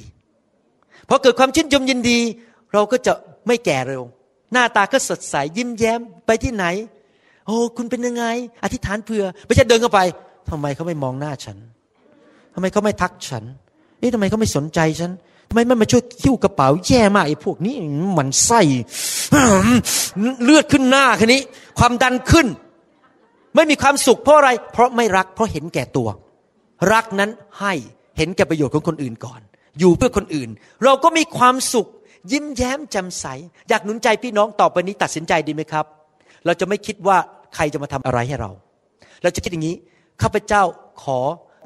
พอเกิดความชื่นชมยินดี เราก็จะไม่แก่เร็ว หน้าตาก็สดใสยิ้มแย้มไปที่ไหน โอ้คุณเป็นยังไง อธิษฐานเผื่อ ไม่ใช่เดินเข้าไปทำไมเขาไม่มองหน้าฉันทำไมเขาไม่ทักฉันเอ๊ะทำไมเขาไม่สนใจฉันทำไมไม่มาช่วยคิ้วกระเป๋าแย่มากไอ้พวกนี้มันไส้เลือดขึ้นหน้าคันนี้ ความดันขึ้น ไม่มีความสุขเพราะอะไร เพราะไม่รักเพราะเห็นแก่ตัว รักนั้นให้เห็นแก่ประโยชน์ของคนอื่นก่อน อยู่เพื่อคนอื่น เราก็มีความสุข ยิ้มแย้มแจ่มใส อยากหนุนใจพี่น้องต่อไปนี้ตัดสินใจดีไหมครับ เราจะไม่คิดว่า ใครจะมาทำอะไรให้เรา เราจะคิดอย่างนี้ ข้าพเจ้าขอ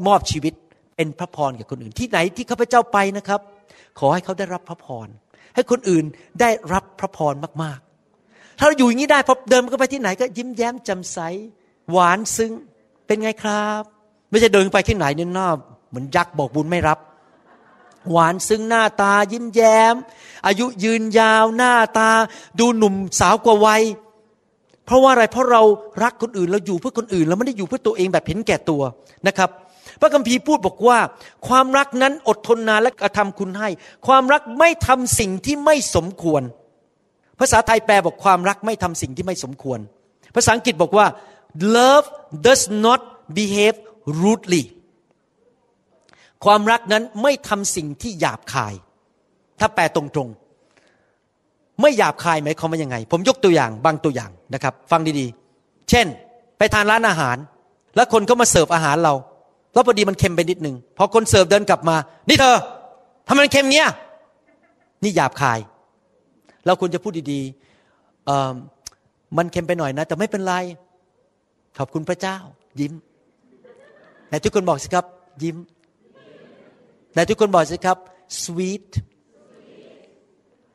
มอบชีวิตเป็นพระพรแก่คนอื่นที่ไหนที่ข้าพเจ้าไปนะครับ ขอให้เขาได้รับพระพร ให้คนอื่นได้รับพระพรมากๆ ถ้าเราอยู่อย่างนี้ได้พอเดินไปที่ไหนก็ยิ้มแย้มแจ่มใสหวานซึ้งเป็นไงครับ ไม่ใช่เดินไปที่ไหนเนี่ยหน้าเหมือนยักษ์บอกบุญไม่รับ หวานซึ้งหน้าตายิ้มแย้ม อายุยืนยาวหน้าตา ดูหนุ่มสาวกว่าวัย เพราะว่าอะไรเพราะเรารักคนอื่นเราอยู่เพื่อคนอื่น เราไม่ได้อยู่เพื่อตัวเองแบบเห็นแก่ตัวนะครับ พระคัมภีร์พูดบอกว่า ความรักนั้นอดทนนานและกระทำคุณให้ ความรักไม่ทำสิ่งที่ไม่สมควร ภาษาไทยแปลบอกความรักไม่ทำสิ่งที่ไม่สมควร ภาษาอังกฤษบอกว่า love does not behave rudely ความรักนั้นไม่ทำสิ่งที่หยาบคาย ถ้าแปลตรงๆ ไม่หยาบคายไหมายควาว่ายังไง ผมยกตัวอย่างบางตัวอย่างนะครับ ฟังดีๆ เช่น ไปทานร้านอาหาร แล้วคนก็มาเสิร์ฟอาหารเรา แล้วพอดีมันเค็มไปนิดนึงพอคนเสิร์ฟเดินกลับมา นี่เธอทำไมมันเค็มเงี้ยนี่หยาบคาย เราควรจะพูดดีๆมันเค็มไปหน่อยนะ แต่ไม่เป็นไร ขอบคุณพระเจ้า ยิ้มไหนทุกคนบอกสิครับ ยิ้มไหนทุกคนบอกสิครับ sweet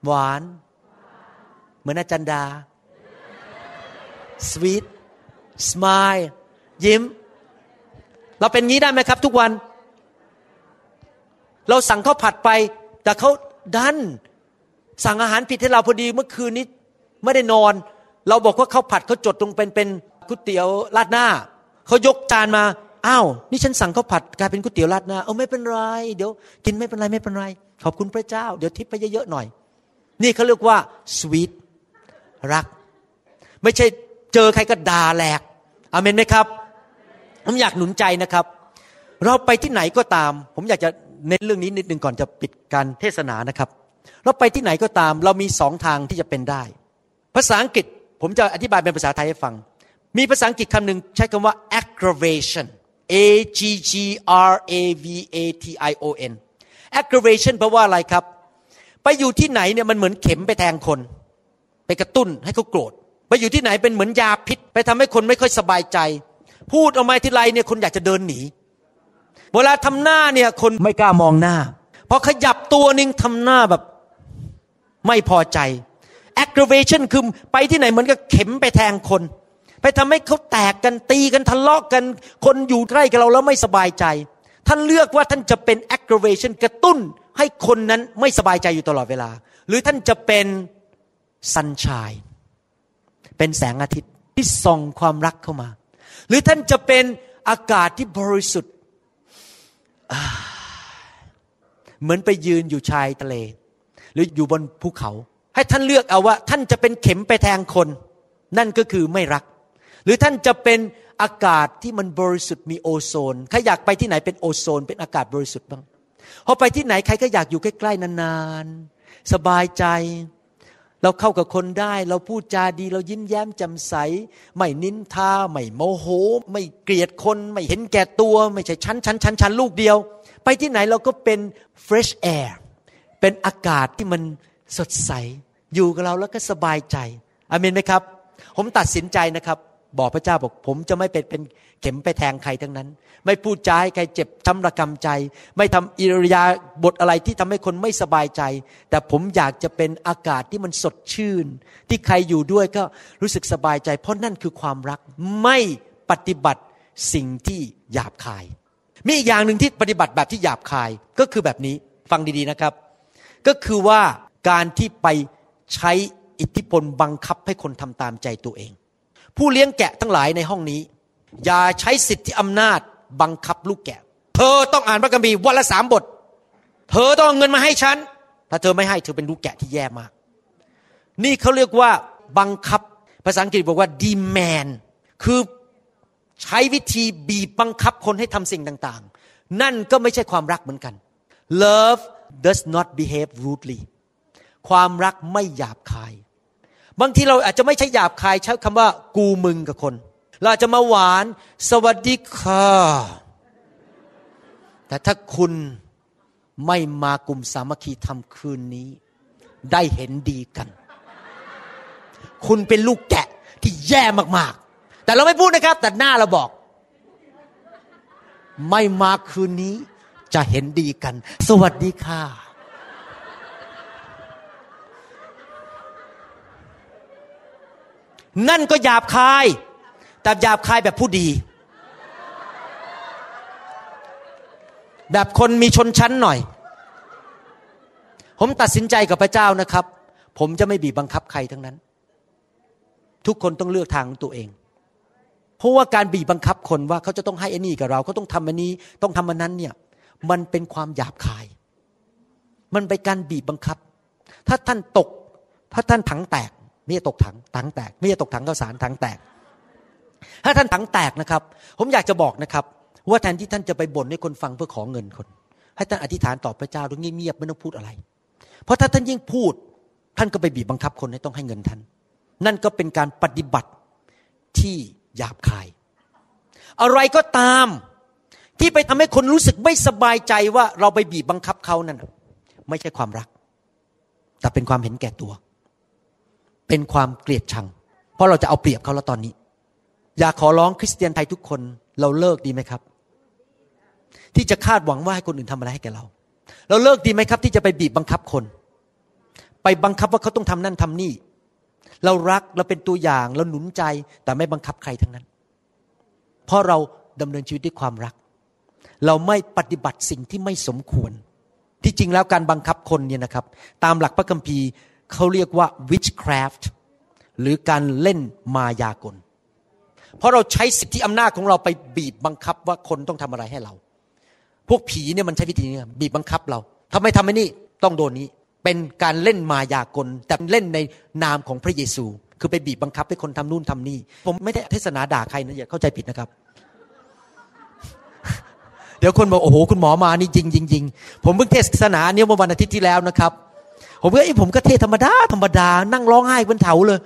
หวาน เหมือนอาจารย์ดา sweet smile ยิ้ม เราเป็นงี้ได้ไหมครับ ทุกวัน เราสั่งข้าวผัดไป แต่เขาดัน สั่งอาหารผิดให้เราพอดีเมื่อคืนนี้ ไม่ได้นอน เราบอกว่าข้าวผัดเขาจดตรงเป็นเป็นก๋วยเตี๋ยวราดหน้า เขายกจานมาอ้าวนี่ฉันสั่งข้าวผัดกลายเป็นก๋วยเตี๋ยวราดหน้าเออไม่เป็นไร เดี๋ยว กินไม่เป็นไรไม่เป็นไร ขอบคุณพระเจ้า เดี๋ยวทิปไปเยอะๆหน่อย นี่เขาเรียกว่าสวีท รัก ไม่ใช่เจอใครก็ด่าแหลกอเมนไหมครับผมอยากหนุนใจนะครับ เราไปที่ไหนก็ตาม ผมอยากจะเน้นเรื่องนี้นิดนึงก่อนจะปิดการเทศนานะครับ เราไปที่ไหนก็ตาม เรามีสองทางที่จะเป็นได้ ภาษาอังกฤษผมจะอธิบายเป็นภาษาไทยให้ฟัง มีภาษาอังกฤษคำหนึ่งใช้คำว่า aggravation A G G R A V A T I O N aggravation แปลว่าอะไรครับ ไปอยู่ที่ไหนเนี่ยมันเหมือนเข็มไปแทงคน ไปกระตุ้นให้เขาโกรธไปอยู่ที่ไหนเป็นเหมือนยาพิษ ไปทำให้คนไม่ค่อยสบายใจ พูดออกมาทีไรเนี่ยคนอยากจะเดินหนี เวลาทำหน้าเนี่ยคนไม่กล้ามองหน้าพอขยับตัวนึงทำหน้าแบบไม่พอใจ aggravation คือไปที่ไหนเหมือนกับเข็มไปแทงคน ไปทำให้เขาแตกกันตีกันทะเลาะกัน คนอยู่ใกล้กับเราแล้วไม่สบายใจ ท่านเลือกว่าท่านจะเป็น aggravation กระตุ้นให้คนนั้นไม่สบายใจอยู่ตลอดเวลา หรือท่านจะเป็น sunshine เป็นแสงอาทิตย์ที่ส่องความรักเข้ามา หรือท่านจะเป็นอากาศที่บริสุทธิ์เหมือนไปยืนอยู่ชายทะเล หรืออยู่บนภูเขา ให้ท่านเลือกเอาว่า ท่านจะเป็นเข็มไปแทงคน นั่นก็คือไม่รัก หรือท่านจะเป็นอากาศที่มันบริสุทธิ์มีโอโซนใครอยากไปที่ไหนเป็นโอโซน เป็นอากาศบริสุทธิ์บ้างพอไปที่ไหนใครก็อยากอยู่ใกล้ๆนานๆสบายใจ เราเข้ากับคนได้ เราพูดจาดี เรายิ้มแย้มแจ่มใส ไม่นินทา ไม่โมโห ไม่เกลียดคน ไม่เห็นแก่ตัว ไม่ใช่ชั้นชั้นชั้นชั้นลูกเดียว ไปที่ไหนเราก็เป็น fresh air เป็นอากาศที่มันสดใส อยู่กับเราแล้วก็สบายใจอเมนไหมครับ ผมตัดสินใจนะครับ บอกพระเจ้าบอกผมจะไม่เป็นเป็นเข็มไปแทงใครทั้งนั้น ไม่พูดจาให้ใครเจ็บช้ำระกำใจ ไม่ทำอิริยาบถอะไรที่ทำให้คนไม่สบายใจ แต่ผมอยากจะเป็นอากาศที่มันสดชื่น ที่ใครอยู่ด้วยก็รู้สึกสบายใจ เพราะนั่นคือความรักไม่ปฏิบัติสิ่งที่หยาบคาย มีอีกอย่างหนึ่งที่ปฏิบัติแบบที่หยาบคายก็คือแบบนี้ฟังดีๆนะครับ ก็คือว่าการที่ไปใช้อิทธิพลบังคับให้คนทำตามใจตัวเอง ผู้เลี้ยงแกะทั้งหลายในห้องนี้ อย่าใช้สิทธิอำนาจบังคับลูกแกะ เธอต้องอ่านพระคัมภีร์วันละสามบท เธอต้องเอาเงินมาให้ฉัน ถ้าเธอไม่ให้เธอเป็นลูกแกะที่แย่มาก นี่เขาเรียกว่าบังคับ ภาษาอังกฤษบอกว่า demand คือใช้วิธีบีบบังคับคนให้ทำสิ่งต่างๆ นั่นก็ไม่ใช่ความรักเหมือนกัน love does not behave rudely ความรักไม่หยาบคาย บางทีเราอาจจะไม่ใช่หยาบคายใช้คำว่า กูมึงกับคน เราอาจจะมาหวาน สวัสดีค่ะแต่ถ้าคุณไม่มากลุ่มสามัคคีทำคืนนี้ ได้เห็นดีกัน คุณเป็นลูกแกะที่แย่มากๆ แต่เราไม่พูดนะครับ แต่หน้าเราบอก ไม่มาคืนนี้จะเห็นดีกัน สวัสดีค่ะ นั่นก็หยาบคาย แต่หยาบคายแบบผู้ดี แบบคนมีชนชั้นหน่อย ผมตัดสินใจกับพระเจ้านะครับ ผมจะไม่บีบบังคับใครทั้งนั้น ทุกคนต้องเลือกทางของตัวเอง เพราะว่าการบีบบังคับคนว่าเขาจะต้องให้อันนี้กับเราเขาต้องทำอันนี้ ต้องทำอันนั้นเนี่ย มันเป็นความหยาบคาย มันเป็นการบีบบังคับ ถ้าท่านตก ถ้าท่านถังแตก ม่ใช่ตกถังถังแตกไม่ใช่ตกถังข้าวสารถังแตก ถ้าท่านถังแตกนะครับ ผมอยากจะบอกนะครับ ว่าแทนที่ท่านจะไปบ่นให้คนฟังเพื่อขอเงินคน ให้ท่านอธิษฐานต่อพระเจ้าด้วยเงียบๆไม่ต้องพูดอะไร เพราะถ้าท่านยิ่งพูด ท่านก็ไปบีบบังคับคนให้ต้องให้เงินท่าน นั่นก็เป็นการปฏิบัติที่หยาบคาย อะไรก็ตามที่ไปทำให้คนรู้สึกไม่สบายใจว่าเราไปบีบบังคับเขานั่นไม่ใช่ความรัก แต่เป็นความเห็นแก่ตัว เป็นความเกลียดชัง เพราะเราจะเอาเปรียบเขาแล้วตอนนี้ อยากขอร้องคริสเตียนไทยทุกคนเราเลิกดีไหมครับ ที่จะคาดหวังว่าให้คนอื่นทำอะไรให้แกเรา เราเลิกดีไหมครับ ที่จะไปบีบบังคับคน ไปบังคับว่าเขาต้องทำนั่นทำนี่ เรารักเราเป็นตัวอย่างเราหนุนใจแต่ไม่บังคับใครทั้งนั้น เพราะเราดำเนินชีวิตด้วยความรัก เราไม่ปฏิบัติสิ่งที่ไม่สมควร ที่จริงแล้วการบังคับคนเนี่ยนะครับ ตามหลักพระคัมภีร์ เขาเรียกว่า witchcraft หรือการเล่นมายากล เพราะเราใช้สิทธิอำนาจของเราไปบีบบังคับว่าคนต้องทำอะไรให้เรา พวกผีเนี่ยมันใช้วิธีนี้บีบบังคับเราทำไมทำไมนี่ต้องโดนนี้ เป็นการเล่นมายากล แต่เล่นในนามของพระเยซู คือไปบีบบังคับให้คนทำนู่นทำนี่ ผมไม่ได้เทศนาด่าใครนะอย่าเข้าใจผิดนะครับเดี๋ยวคนบอกโอ้โหคุณหมอมานี่จริงจริงผมเพิ่งเทศนาเนี่ยเมื่อวันอาทิตย์ที่แล้วนะครับ ผมก็ไอ้ผมก็เทศธรรมดาธรรมดา นั่งร้องไห้บนเถาเลย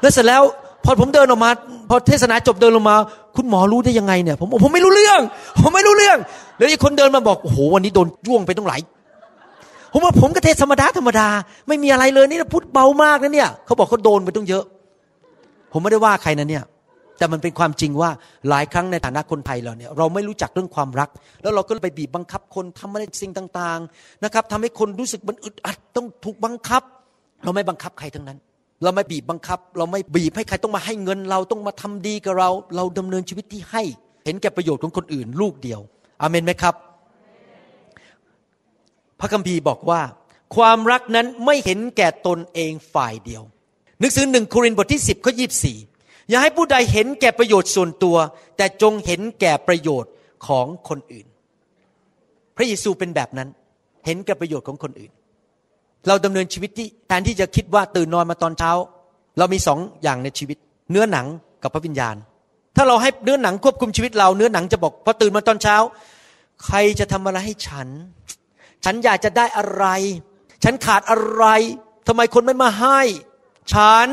แล้วเสร็จแล้วพอผมเดินออกมา พอเทศนาจบเดินลงมา คุณหมอรู้ได้ยังไงเนี่ยผมผมไม่รู้เรื่อง ผมไม่รู้เรื่องแล้วอีกคนเดินมาบอกโอ้โหวันนี้โดนจ้วงไปต้องหลายผมว่าผมก็เทศธรรมดาธรรมดา ไม่มีอะไรเลยนี่พูดเบามากนะเนี่ยเขาบอกเขาโดนไปต้องเยอะ ผมไม่ได้ว่าใครนะเนี่ย แต่มันเป็นความจริงว่าหลายครั้งในฐานะคนไทยเราเนี่ยเราไม่รู้จักเรื่องความรัก แล้วเราก็ไปบีบบังคับคนทำอะไรสิ่งต่างๆนะครับทำให้คนรู้สึกมันอึดอัดต้องถูกบังคับ เราไม่บังคับใครทั้งนั้น เราไม่บีบบังคับ เราไม่บีบให้ใครต้องมาให้เงินเราต้องมาทำดีกับเรา เราดำเนินชีวิตที่ให้ เห็นแก่ประโยชน์ของคนอื่น ลูกเดียวอเมนไหมครับ พระคัมภีร์บอกว่า ความรักนั้นไม่เห็นแก่ตนเองฝ่ายเดียว หนังสือหนึ่งโครินธ์บทที่ 10ข้อยี อย่าให้ผู้ใดเห็นแก่ประโยชน์ส่วนตัว แต่จงเห็นแก่ประโยชน์ของคนอื่น พระเยซูเป็นแบบนั้น เห็นแก่ประโยชน์ของคนอื่น เราดำเนินชีวิตที่แทนที่จะคิดว่าตื่นนอนมาตอนเช้า เรามีสองอย่างในชีวิต เนื้อหนังกับพระวิญญาณ ถ้าเราให้เนื้อหนังควบคุมชีวิตเราเนื้อหนังจะบอกพอตื่นมาตอนเช้า ใครจะทำอะไรให้ฉัน ฉันอยากจะได้อะไร ฉันขาดอะไรทำไมคนไม่มาให้ ฉัน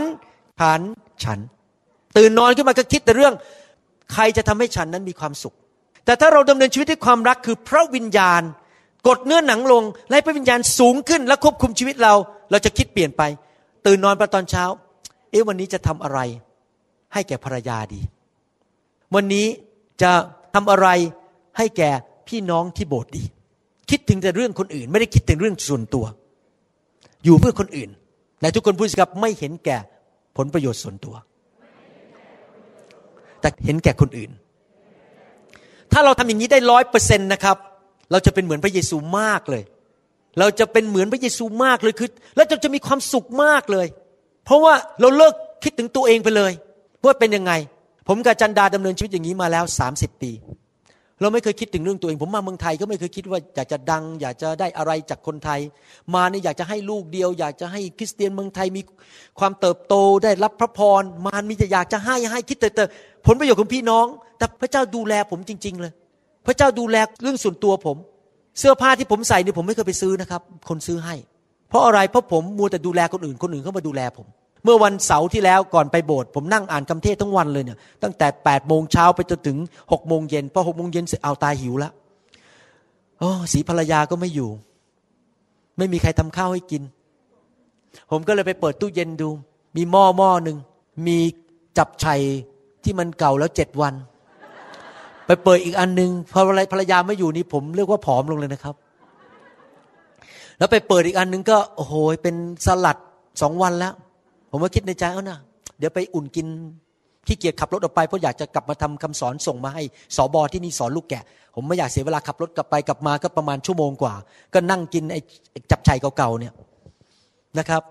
ฉัน ฉัน ตื่นนอนขึ้นมาก็คิดแต่เรื่อง ใครจะทำให้ฉันนั้นมีความสุข แต่ถ้าเราดำเนินชีวิตด้วยความรักคือพระวิญญาณ กดเนื้อหนังลงและพระวิญญาณสูงขึ้น และควบคุมชีวิตเรา เราจะคิดเปลี่ยนไป ตื่นนอนไปตอนเช้า เอ๊ะวันนี้จะทำอะไร ให้แก่ภรรยาดี วันนี้จะทำอะไรให้แก่พี่น้องที่โบสถ์ดี คิดถึงแต่เรื่องคนอื่น ไม่ได้คิดถึงเรื่องส่วนตัว อยู่เพื่อคนอื่นแต่ทุกคนพูดสิครับไม่เห็นแก่ผลประโยชน์ส่วนตัว แต่เห็นแก่คนอื่น ถ้าเราทำอย่างนี้ได้ร้อยเปอร์เซ็นต์นะครับ เราจะเป็นเหมือนพระเยซูมากเลย เราจะเป็นเหมือนพระเยซูมากเลยคือและเราจะมีความสุขมากเลย เพราะว่าเราเลิกคิดถึงตัวเองไปเลยว่าเป็นยังไง ผมกับจันดาดำเนินชีวิตอย่างนี้มาแล้วสามสิบปี เราไม่เคยคิดถึงเรื่องตัวเอง ผมมาเมืองไทยก็ไม่เคยคิดว่าอยากจะดัง อยากจะได้อะไรจากคนไทย มาเนี่ยอยากจะให้ลูกเดียว อยากจะให้คริสเตียนเมืองไทยมีความเติบโตได้รับพระพรมามีจะอยากจะให้ให้คิดแต่แต่ผลประโยชน์ของพี่น้อง แต่พระเจ้าดูแลผมจริง ๆ เลย พระเจ้าดูแลเรื่องส่วนตัวผม เสื้อผ้าที่ผมใส่เนี่ยผมไม่เคยไปซื้อนะครับ คนซื้อให้ เพราะอะไรเพราะผมมัวแต่ดูแลคนอื่นคนอื่นเข้ามาดูแลผม เมื่อวันเสาร์ที่แล้วก่อนไปโบสถ์ผมนั่งอ่านคำเทศทั้งวันเลยเนี่ยตั้งแต่8ปดโมงเช้าไปจนถึง6กโมงเย็นพอหกโมงเย็นเสร็จเอาตายหิวละโอ้สีภรรยาก็ไม่อยู่ ไม่มีใครทำข้าวให้กิน ผมก็เลยไปเปิดตู้เย็นดู มีหม้อหม้อหนึ่งมีจับไชัยที่มันเก่าแล้วเจ็ดวัน ไปเปิดอีกอันหนึ่งพอภรรยาไม่อยู่นี่ผมเรียกว่าผอมลงเลยนะครับ แล้วไปเปิดอีกอันหนึ่งก็โอ้โหเป็นสลัดสองวันแล้ว ผมก็คิดในใจเอานะเดี๋ยวไปอุ่นกินขี้เกียจขับรถออกไปเพราะอยากจะกลับมาทำคำสอนส่งมาให้สอบอที่นี่สอนลูกแกะ ผมไม่อยากเสียเวลาขับรถกลับไปกลับมาก็ประมาณชั่วโมงกว่า ก็นั่งกินไอ้จับไชัยเก่าๆเนี่ยนะครับ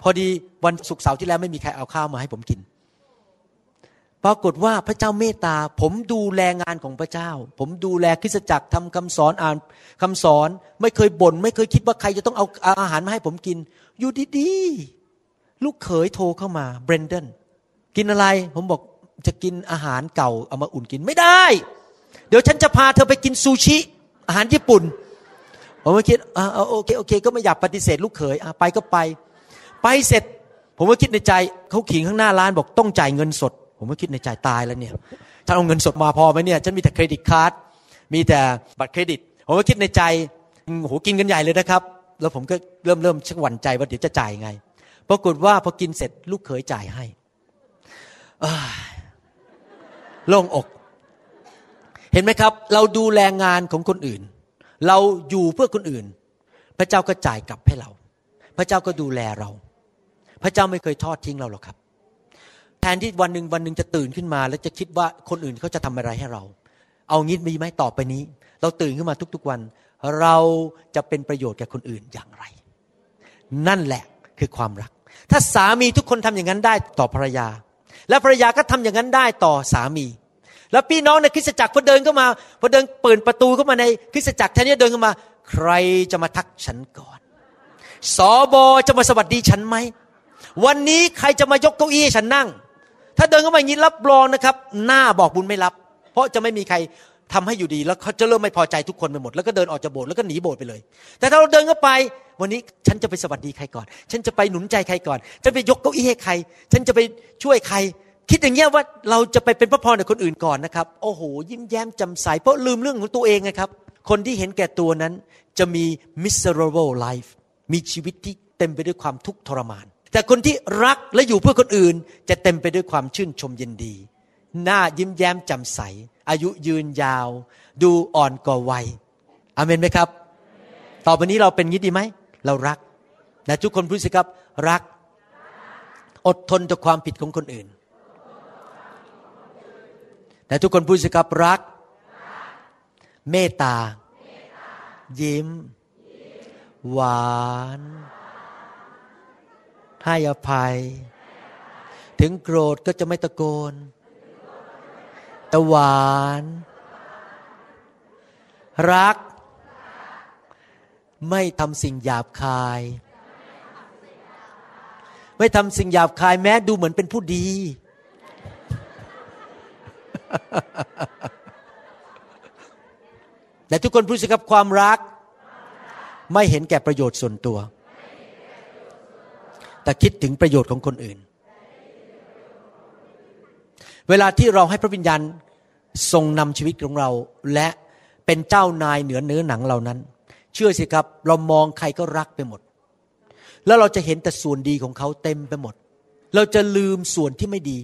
พอดีวันศุกร์เสาร์ที่แล้วไม่มีใครเอาข้าวมาให้ผมกิน ปรากฏว่าพระเจ้าเมตตา ผมดูแลงานของพระเจ้า ผมดูแลคริสจักรทำคำสอนอ่านคำสอน ไม่เคยบน่นไม่เคยคิดว่าใครจะต้องเอาอาหารมาให้ผมกิน อยู่ดีๆ ลูกเขยโทรเข้ามาเบรนเดนกินอะไร ผมบอกจะกินอาหารเก่าเอามาอุ่นกินไม่ได้ เดี๋ยวฉันจะพาเธอไปกินซูชิ อาหารญี่ปุ่น ผมก็คิดอ่าโอเคโอเค ก็ไม่อยากปฏิเสธลูกเขยอ่าไปก็ไป ไปเสร็จ ผมก็คิดในใจเขาขิงข้างหน้าร้านบอกต้องจ่ายเงินสด ผมก็คิดในใจตายแล้วเนี่ยถ้าเอาเงินสดมาพอไหมเนี่ยฉันมีแต่เครดิตการ์ดมีแต่บัตรเครดิต ผมก็คิดในใจโหกินกันใหญ่เลยนะครับ แล้วผมก็เริ่มเริ่มชักหวั่นใจว่าเดี๋ยวจะจ่ายไง ปรากฏว่าพอกินเสร็จลูกเขยจ่ายให้โล่งอก เห็นไหมครับ เราดูแลงานของคนอื่น เราอยู่เพื่อคนอื่น พระเจ้าก็จ่ายกลับให้เรา พระเจ้าก็ดูแลเรา พระเจ้าไม่เคยทอดทิ้งเราหรอกครับ แทนที่วันหนึ่งวันหนึ่งจะตื่นขึ้นมา แล้วจะคิดว่าคนอื่นเขาจะทำอะไรให้เรา เอางี้มีไหมต่อไปนี้ เราตื่นขึ้นมาทุกๆวัน เราจะเป็นประโยชน์แก่คนอื่นอย่างไร นั่นแหละคือความรัก ถ้าสามีทุกคนทำอย่างนั้นได้ต่อภรรยา แล้วภรรยาก็ทำอย่างนั้นได้ต่อสามี แล้วพี่น้องในคริสตจักรพอเดินเข้ามาพอเดินเปิดประตูเข้ามาในคริสตจักรแทนที่เดินเข้ามา ใครจะมาทักฉันก่อนสอบอจะมาสวัสดีฉันไหมวันนี้ใครจะมายกเก้าอี้ให้ฉันนั่ง ถ้าเดินเข้ามาอย่างนี้รับรองนะครับ หน้าบอกบุญไม่รับ เพราะจะไม่มีใคร ทำให้อยู่ดีแล้วเขาจะเริ่มไม่พอใจทุกคนไปหมด แล้วก็เดินออกจากโบสถ์แล้วก็หนีโบสถ์ไปเลย แต่ถ้าเราเดินเข้าไป วันนี้ฉันจะไปสวัสดีใครก่อน ฉันจะไปหนุนใจใครก่อน ฉันไปยกเก้าอี้ให้ใคร ฉันจะไปช่วยใคร คิดอย่างเงี้ยว่าเราจะไปเป็นพระพรกับคนอื่นก่อนนะครับ โอ้โห ยิ้มแย้มจำใสเพราะลืมเรื่องของตัวเองไงครับ คนที่เห็นแก่ตัวนั้นจะมี miserable life มีชีวิตที่เต็มไปด้วยความทุกข์ทรมาน แต่คนที่รักและอยู่เพื่อคนอื่น จะเต็มไปด้วยความชื่นชมยินดี หน้ายิ้มแย้มจำใส อายุยืนยาว ดูอ่อนกว่าวัยอเมนไหมครับ ต่อไปนี้เราเป็นงี้ดีไหม เรารักนะทุกคนพูดสิครับ รัก อดทนต่อความผิดของคนอื่นแต่ทุกคนพูดสิครับรัก เมตตา ยิ้ม หวาน ให้อภัย ถึงโกรธก็จะไม่ตะโกน แต่หวาน รัก ไม่ทำสิ่งหยาบคาย ไม่ทำสิ่งหยาบคายแม้ดูเหมือนเป็นผู้ดี แต่ทุกคนพูดสิครับความรัก ไม่เห็นแก่ประโยชน์ส่วนตัว แต่คิดถึงประโยชน์ของคนอื่น เวลาที่เราให้พระวิญญาณทรงนำชีวิตของเรา และเป็นเจ้านายเหนือเนื้อหนังเหล่านั้น เชื่อสิครับ เรามองใครก็รักไปหมด แล้วเราจะเห็นแต่ส่วนดีของเขาเต็มไปหมด เราจะลืมส่วนที่ไม่ดี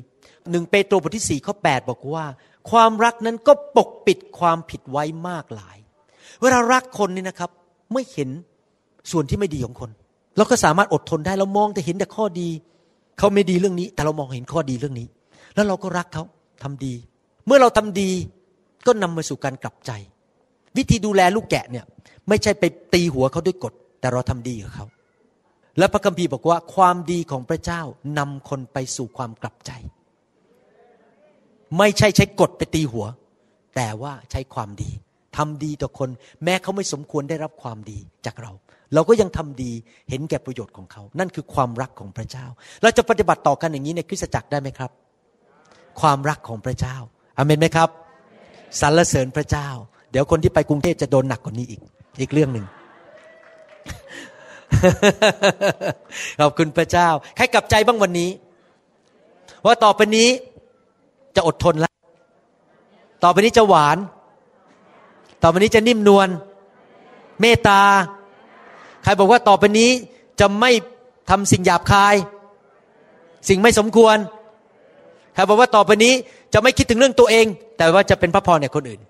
หนึ่งเปโตรบทที่สี่ข้อแปดบอกว่า ความรักนั้นก็ปกปิดความผิดไว้มากหลาย เวลารักคนนี่นะครับ ไม่เห็นส่วนที่ไม่ดีของคน เราก็สามารถอดทนได้เรามองแต่เห็นแต่ข้อดี เขาไม่ดีเรื่องนี้ แต่เรามองเห็นข้อดีเรื่องนี้ แล้วเราก็รักเขาทำดี เมื่อเราทำดีก็นำมาสู่การกลับใจ วิธีดูแลลูกแกะเนี่ยไม่ใช่ไปตีหัวเขาด้วยกฎแต่เราทำดีกับเขา และพระคัมภีร์บอกว่าความดีของพระเจ้านำคนไปสู่ความกลับใจ ไม่ใช่ใช้กฎไปตีหัว แต่ว่าใช้ความดีทำดีต่อคน แม้เขาไม่สมควรได้รับความดีจากเรา เราก็ยังทำดีเห็นแก่ประโยชน์ของเขา นั่นคือความรักของพระเจ้า เราจะปฏิบัติต่อกันอย่างนี้ในคริสตจักรได้ไหมครับ ความรักของพระเจ้าอเมนไหมครับสรรเสริญพระเจ้า เดี๋ยวคนที่ไปกรุงเทพจะโดนหนักกว่านี้อีก อีกเรื่องหนึ่งขอบคุณพระเจ้า ใครกลับใจบ้างวันนี้ ว่าต่อไปนี้จะอดทนแล้ว ต่อไปนี้จะหวาน ต่อไปนี้จะนิ่มนวล เมตตา ใครบอกว่าต่อไปนี้จะไม่ทำสิ่งหยาบคาย สิ่งไม่สมควร ใครบอกว่าต่อไปนี้จะไม่คิดถึงเรื่องตัวเอง แต่ว่าจะเป็นพระพรแก่คนอื่น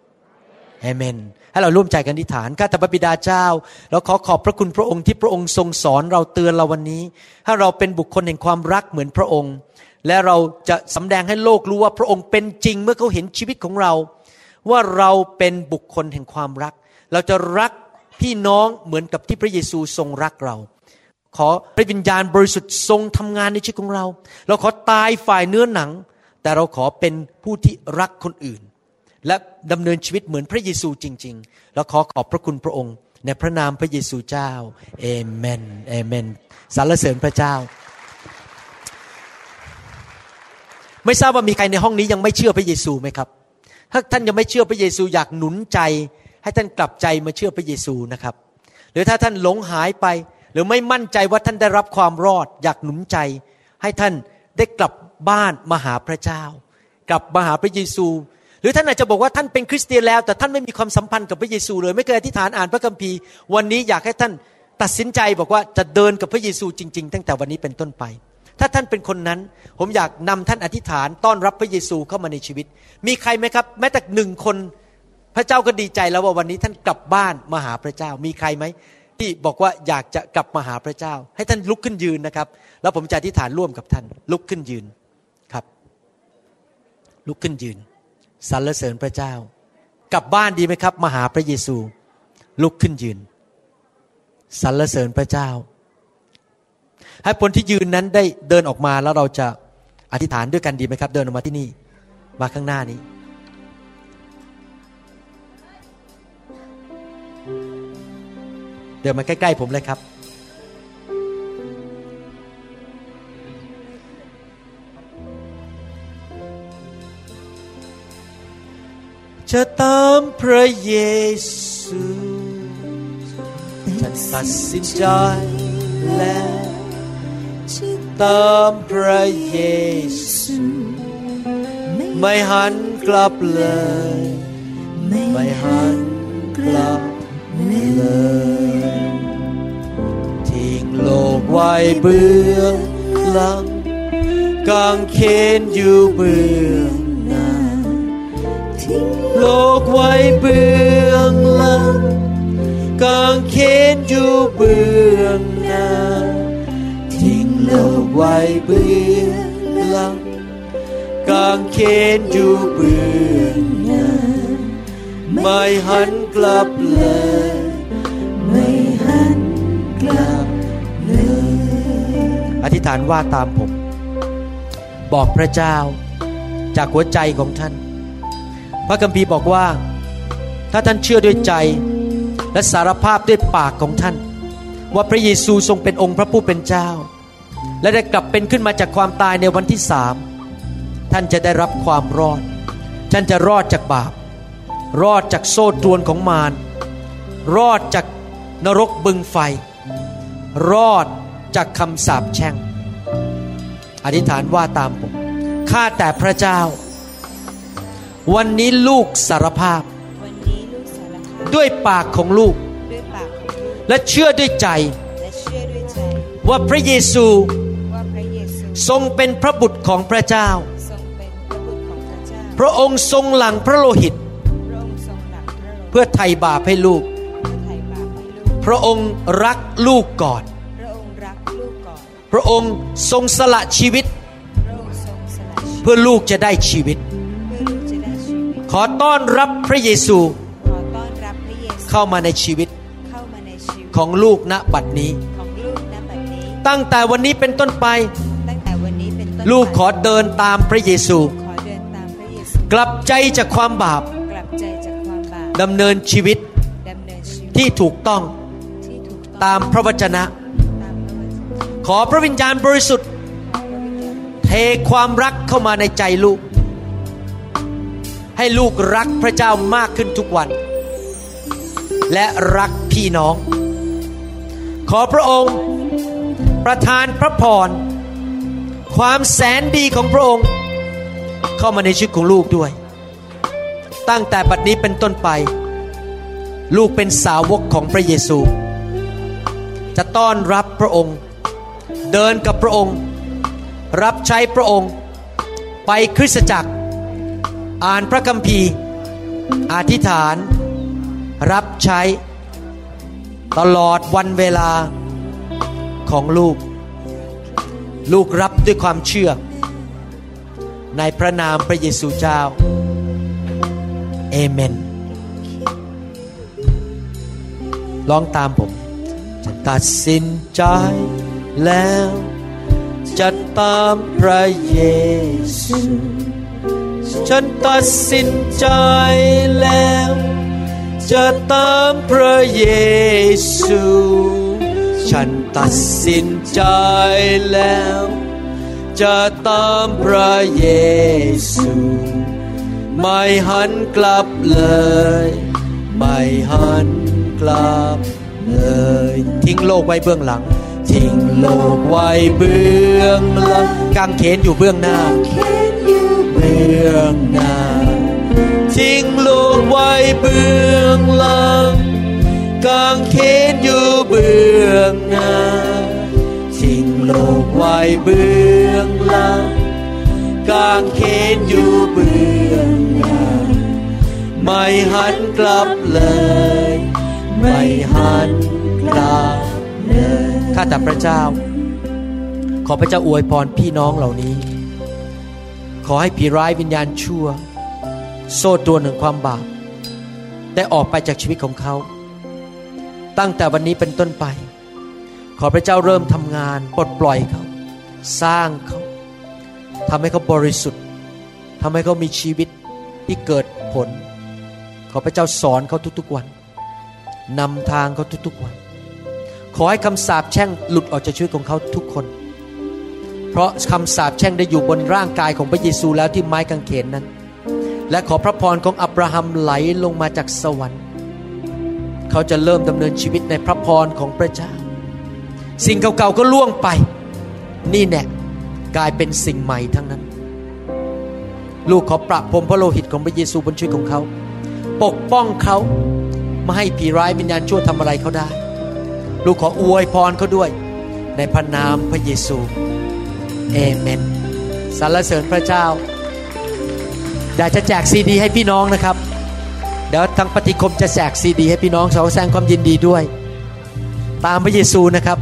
เอเมน ให้เราร่วมใจกันที่ฐานข้าแต่พระบิดาเจ้า เราขอขอบพระคุณพระองค์ที่พระองค์ทรงสอนเราเตือนเราวันนี้ถ้เราเป็นบุคคลแห่งความรักเหมือนพระองค์ และเราจะสำแดงให้โลกรู้ว่าพระองค์เป็นจริงเมื่อเขาเห็นชีวิตของเรา ว่าเราเป็นบุคคลแห่งความรัก เราจะรักพี่น้องเหมือนกับที่พระเยซูทรงรักเรา ขอพระวิญญาณบริสุทธิ์ทรงทำงานในชีวิตของเรา เราขอตายฝ่ายเนื้อหนัง แต่เราขอเป็นผู้ที่รักคนอื่น และดำเนินชีวิตเหมือนพระเยซูจริง ๆ แล้วขอขอบพระคุณพระองค์ ในพระนามพระเยซูเจ้าเอเมนเอเมนสรรเสริญพระเจ้า ไม่ทราบว่ามีใครในห้องนี้ยังไม่เชื่อพระเยซูไหมครับ ถ้าท่านยังไม่เชื่อพระเยซูอยากหนุนใจ ให้ท่านกลับใจมาเชื่อพระเยซูนะครับ หรือถ้าท่านหลงหายไป หรือไม่มั่นใจว่าท่านได้รับความรอด อยากหนุนใจ ให้ท่านได้กลับ บ้านมาหาพระเจ้า กลับมาหาพระเยซู หรือท่านอาจจะบอกว่าท่านเป็นคริสเตียนแล้ว แต่ท่านไม่มีความสัมพันธ์กับพระเยซูเลย ไม่เคยอธิษฐานอ่านพระคัมภีร์ วันนี้อยากให้ท่านตัดสินใจบอกว่าจะเดินกับพระเยซูจริง ๆ ตั้งแต่วันนี้เป็นต้นไป ถ้าท่านเป็นคนนั้น ผมอยากนำท่านอธิษฐานต้อนรับพระเยซูเข้ามาในชีวิต มีใครไหมครับ แม้แต่หนึ่งคนพระเจ้าก็ดีใจแล้วว่าวันนี้ท่านกลับบ้านมาหาพระเจ้า มีใครไหมที่บอกว่าอยากจะกลับมาหาพระเจ้า ให้ท่านลุกขึ้นยืนนะครับ แล้วผมจะอธิษฐานร่วมกับท่านลุกขึ้นยืน ลุกขึ้นยืนสรรเสริญพระเจ้า กลับบ้านดีไหมครับมาหาพระเยซู ลุกขึ้นยืนสรรเสริญพระเจ้า ให้คนที่ยืนนั้นได้เดินออกมาแล้วเราจะอธิษฐานด้วยกันดีไหมครับ เดินออกมาที่นี่มาข้างหน้านี้ เดินมาใกล้ ๆ ผมเลยครับ จะตามพระเยซูฉันตัดสินใจแล้วตามพระเยซูไม่หันกลับเลย ไม่หันกลับเลย ทิ้งโลกไว้เบื้องหลังกางเขนอยู่เบื้อง โลกไว้เบื้องหลังกางเขนอยู่เบื้องหน้าทิ้งโลกไว้เบื้องหลังกางเขนอยู่เบื้องหน้าไม่หันกลับเลยไม่หันกลับเลยอธิษฐานว่าตามผม บอกพระเจ้าจากหัวใจของท่าน พระคัมภีร์บอกว่า ถ้าท่านเชื่อด้วยใจและสารภาพด้วยปากของท่าน ว่าพระเยซูทรงเป็นองค์พระผู้เป็นเจ้า และได้กลับเป็นขึ้นมาจากความตายในวันที่สามท่านจะได้รับความรอดฉันจะรอดจากบาป รอดจากโซ่ตรวนของมาร รอดจากนรกบึงไฟ รอดจากคำสาปแช่ง อธิษฐานว่าตามผม ข้าแต่พระเจ้าา วันนี้ลูกสารภาพ ด้วยปากของลูกด้วยปากของลูกและเชื่อด้วยใจและเชื่อด้วยใจ ว่าพระเยซูว่าพระเยซูทรงเป็นพระบุตรของพระเจ้าทรงเป็นพระบุตรของพระเจ้า พระองค์ทรงหลังพระโลหิตพระองค์ทรงหลังพระโลหิตเพื่อไถ่บาปให้ลูกเพื่อไถ่บาปให้ลูก พระองค์รักลูกก่อน พระองค์รักลูกก่อนพระองค์ทรงสละชีวิตพระองค์ทรงสละชีวิต เพื่อลูกจะได้ชีวิต ขอต้อนรับพระเยซูขอต้อนรับพระเยซูเข้ามาในชีวิตเข้ามาในชีวิตของลูกณบัดนี้ของลูกณบัดนี้ ตั้งแต่วันนี้เป็นต้นไปตั้งแต่วันนี้เป็นต้นลูกไปขอเดินตามพระเยซูขอเดินตามพระเยซู กลับใจจากความบาปกลับใจจากความบาปดำเนินชีวิตดำเนินชีวิตที่ถูกต้องที่ถูกต้องตามพระวจนะตามพระวจนะ ขอพระวิญญาณบริสุทธิ์พระวิญญาณเทความรักเข้ามาในใจลูก ให้ลูกรักพระเจ้ามากขึ้นทุกวัน และรักพี่น้อง ขอพระองค์ประทานพระพรความแสนดีของพระองค์ เข้ามาในชีวิตของลูกด้วย ตั้งแต่บัดนี้เป็นต้นไป ลูกเป็นสาวกของพระเยซู จะต้อนรับพระองค์ เดินกับพระองค์ รับใช้พระองค์ ไปคริสตจักร อ่านพระคัมภีร์ อธิษฐาน รับใช้ ตลอดวันเวลาของลูก ลูกรับด้วยความเชื่อ ในพระนามพระเยซูเจ้า เอเมนร้องตามผมจะตัดสินใจแล้ว จะตามพระเยซู ฉันตัดสินใจแล้ว จะตามพระเยซู ฉันตัดสินใจแล้ว จะตามพระเยซู ไม่หันกลับเลย ไม่หันกลับเลย ทิ้งโลกไว้เบื้องหลังทิ้งโลกไว้เบื้องหลังกางเขนอยู่เบื้องหน้า บื้องหน้า ทิ้งโลกไว้เบื้องหลังกางเขนอยู่เบื้องหน้า ทิ้งโลกไว้เบื้องหลังกางเขนอยู่เบื้องหน้า ไม่หันกลับเลย ไม่หันกลับเลยข้าแต่พระเจ้า ขอพระเจ้าอวยพรพี่น้องเหล่านี้ ขอให้ผีร้ายวิญญาณชั่ว โซ่ตรวนแห่งความบาปได้ออกไปจากชีวิตของเขา ตั้งแต่วันนี้เป็นต้นไป ขอพระเจ้าเริ่มทำงานปลดปล่อยเขา สร้างเขาทำให้เขาบริสุทธิ์ทำให้เขามีชีวิตที่เกิดผล ขอพระเจ้าสอนเขาทุกๆวันนำทางเขาทุกๆวัน ขอให้คำสาปแช่งหลุดออกจากชีวิตของเขาทุกคน เพราะคำสาปแช่งได้อยู่บนร่างกายของพระเยซูแล้วที่ไม้กางเขนนั้น และขอพระพรของอับราฮัมไหลลงมาจากสวรรค์ เขาจะเริ่มดำเนินชีวิตในพระพรของพระเจ้า สิ่งเก่าๆก็ล่วงไป นี่แน่กลายเป็นสิ่งใหม่ทั้งนั้น ลูกขอประพรมพระโลหิตของพระเยซูบนชีวิตของเขา ปกป้องเขาไม่ให้ผีร้ายวิญญาณชั่วทำอะไรเขาได้ ลูกขออวยพรเขาด้วย ในพระนามพระเยซู เอเมนสรรเสริญพระเจ้าอยากจะแจกซีดี ให้พี่น้องนะครับ เดี๋ยวทางปฏิคมจะแจกซีดี ให้พี่น้องขอแสดงความยินดีด้วย ตามพระเยซูนะครับ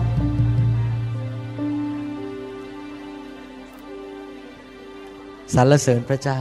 สรรเสริญพระเจ้า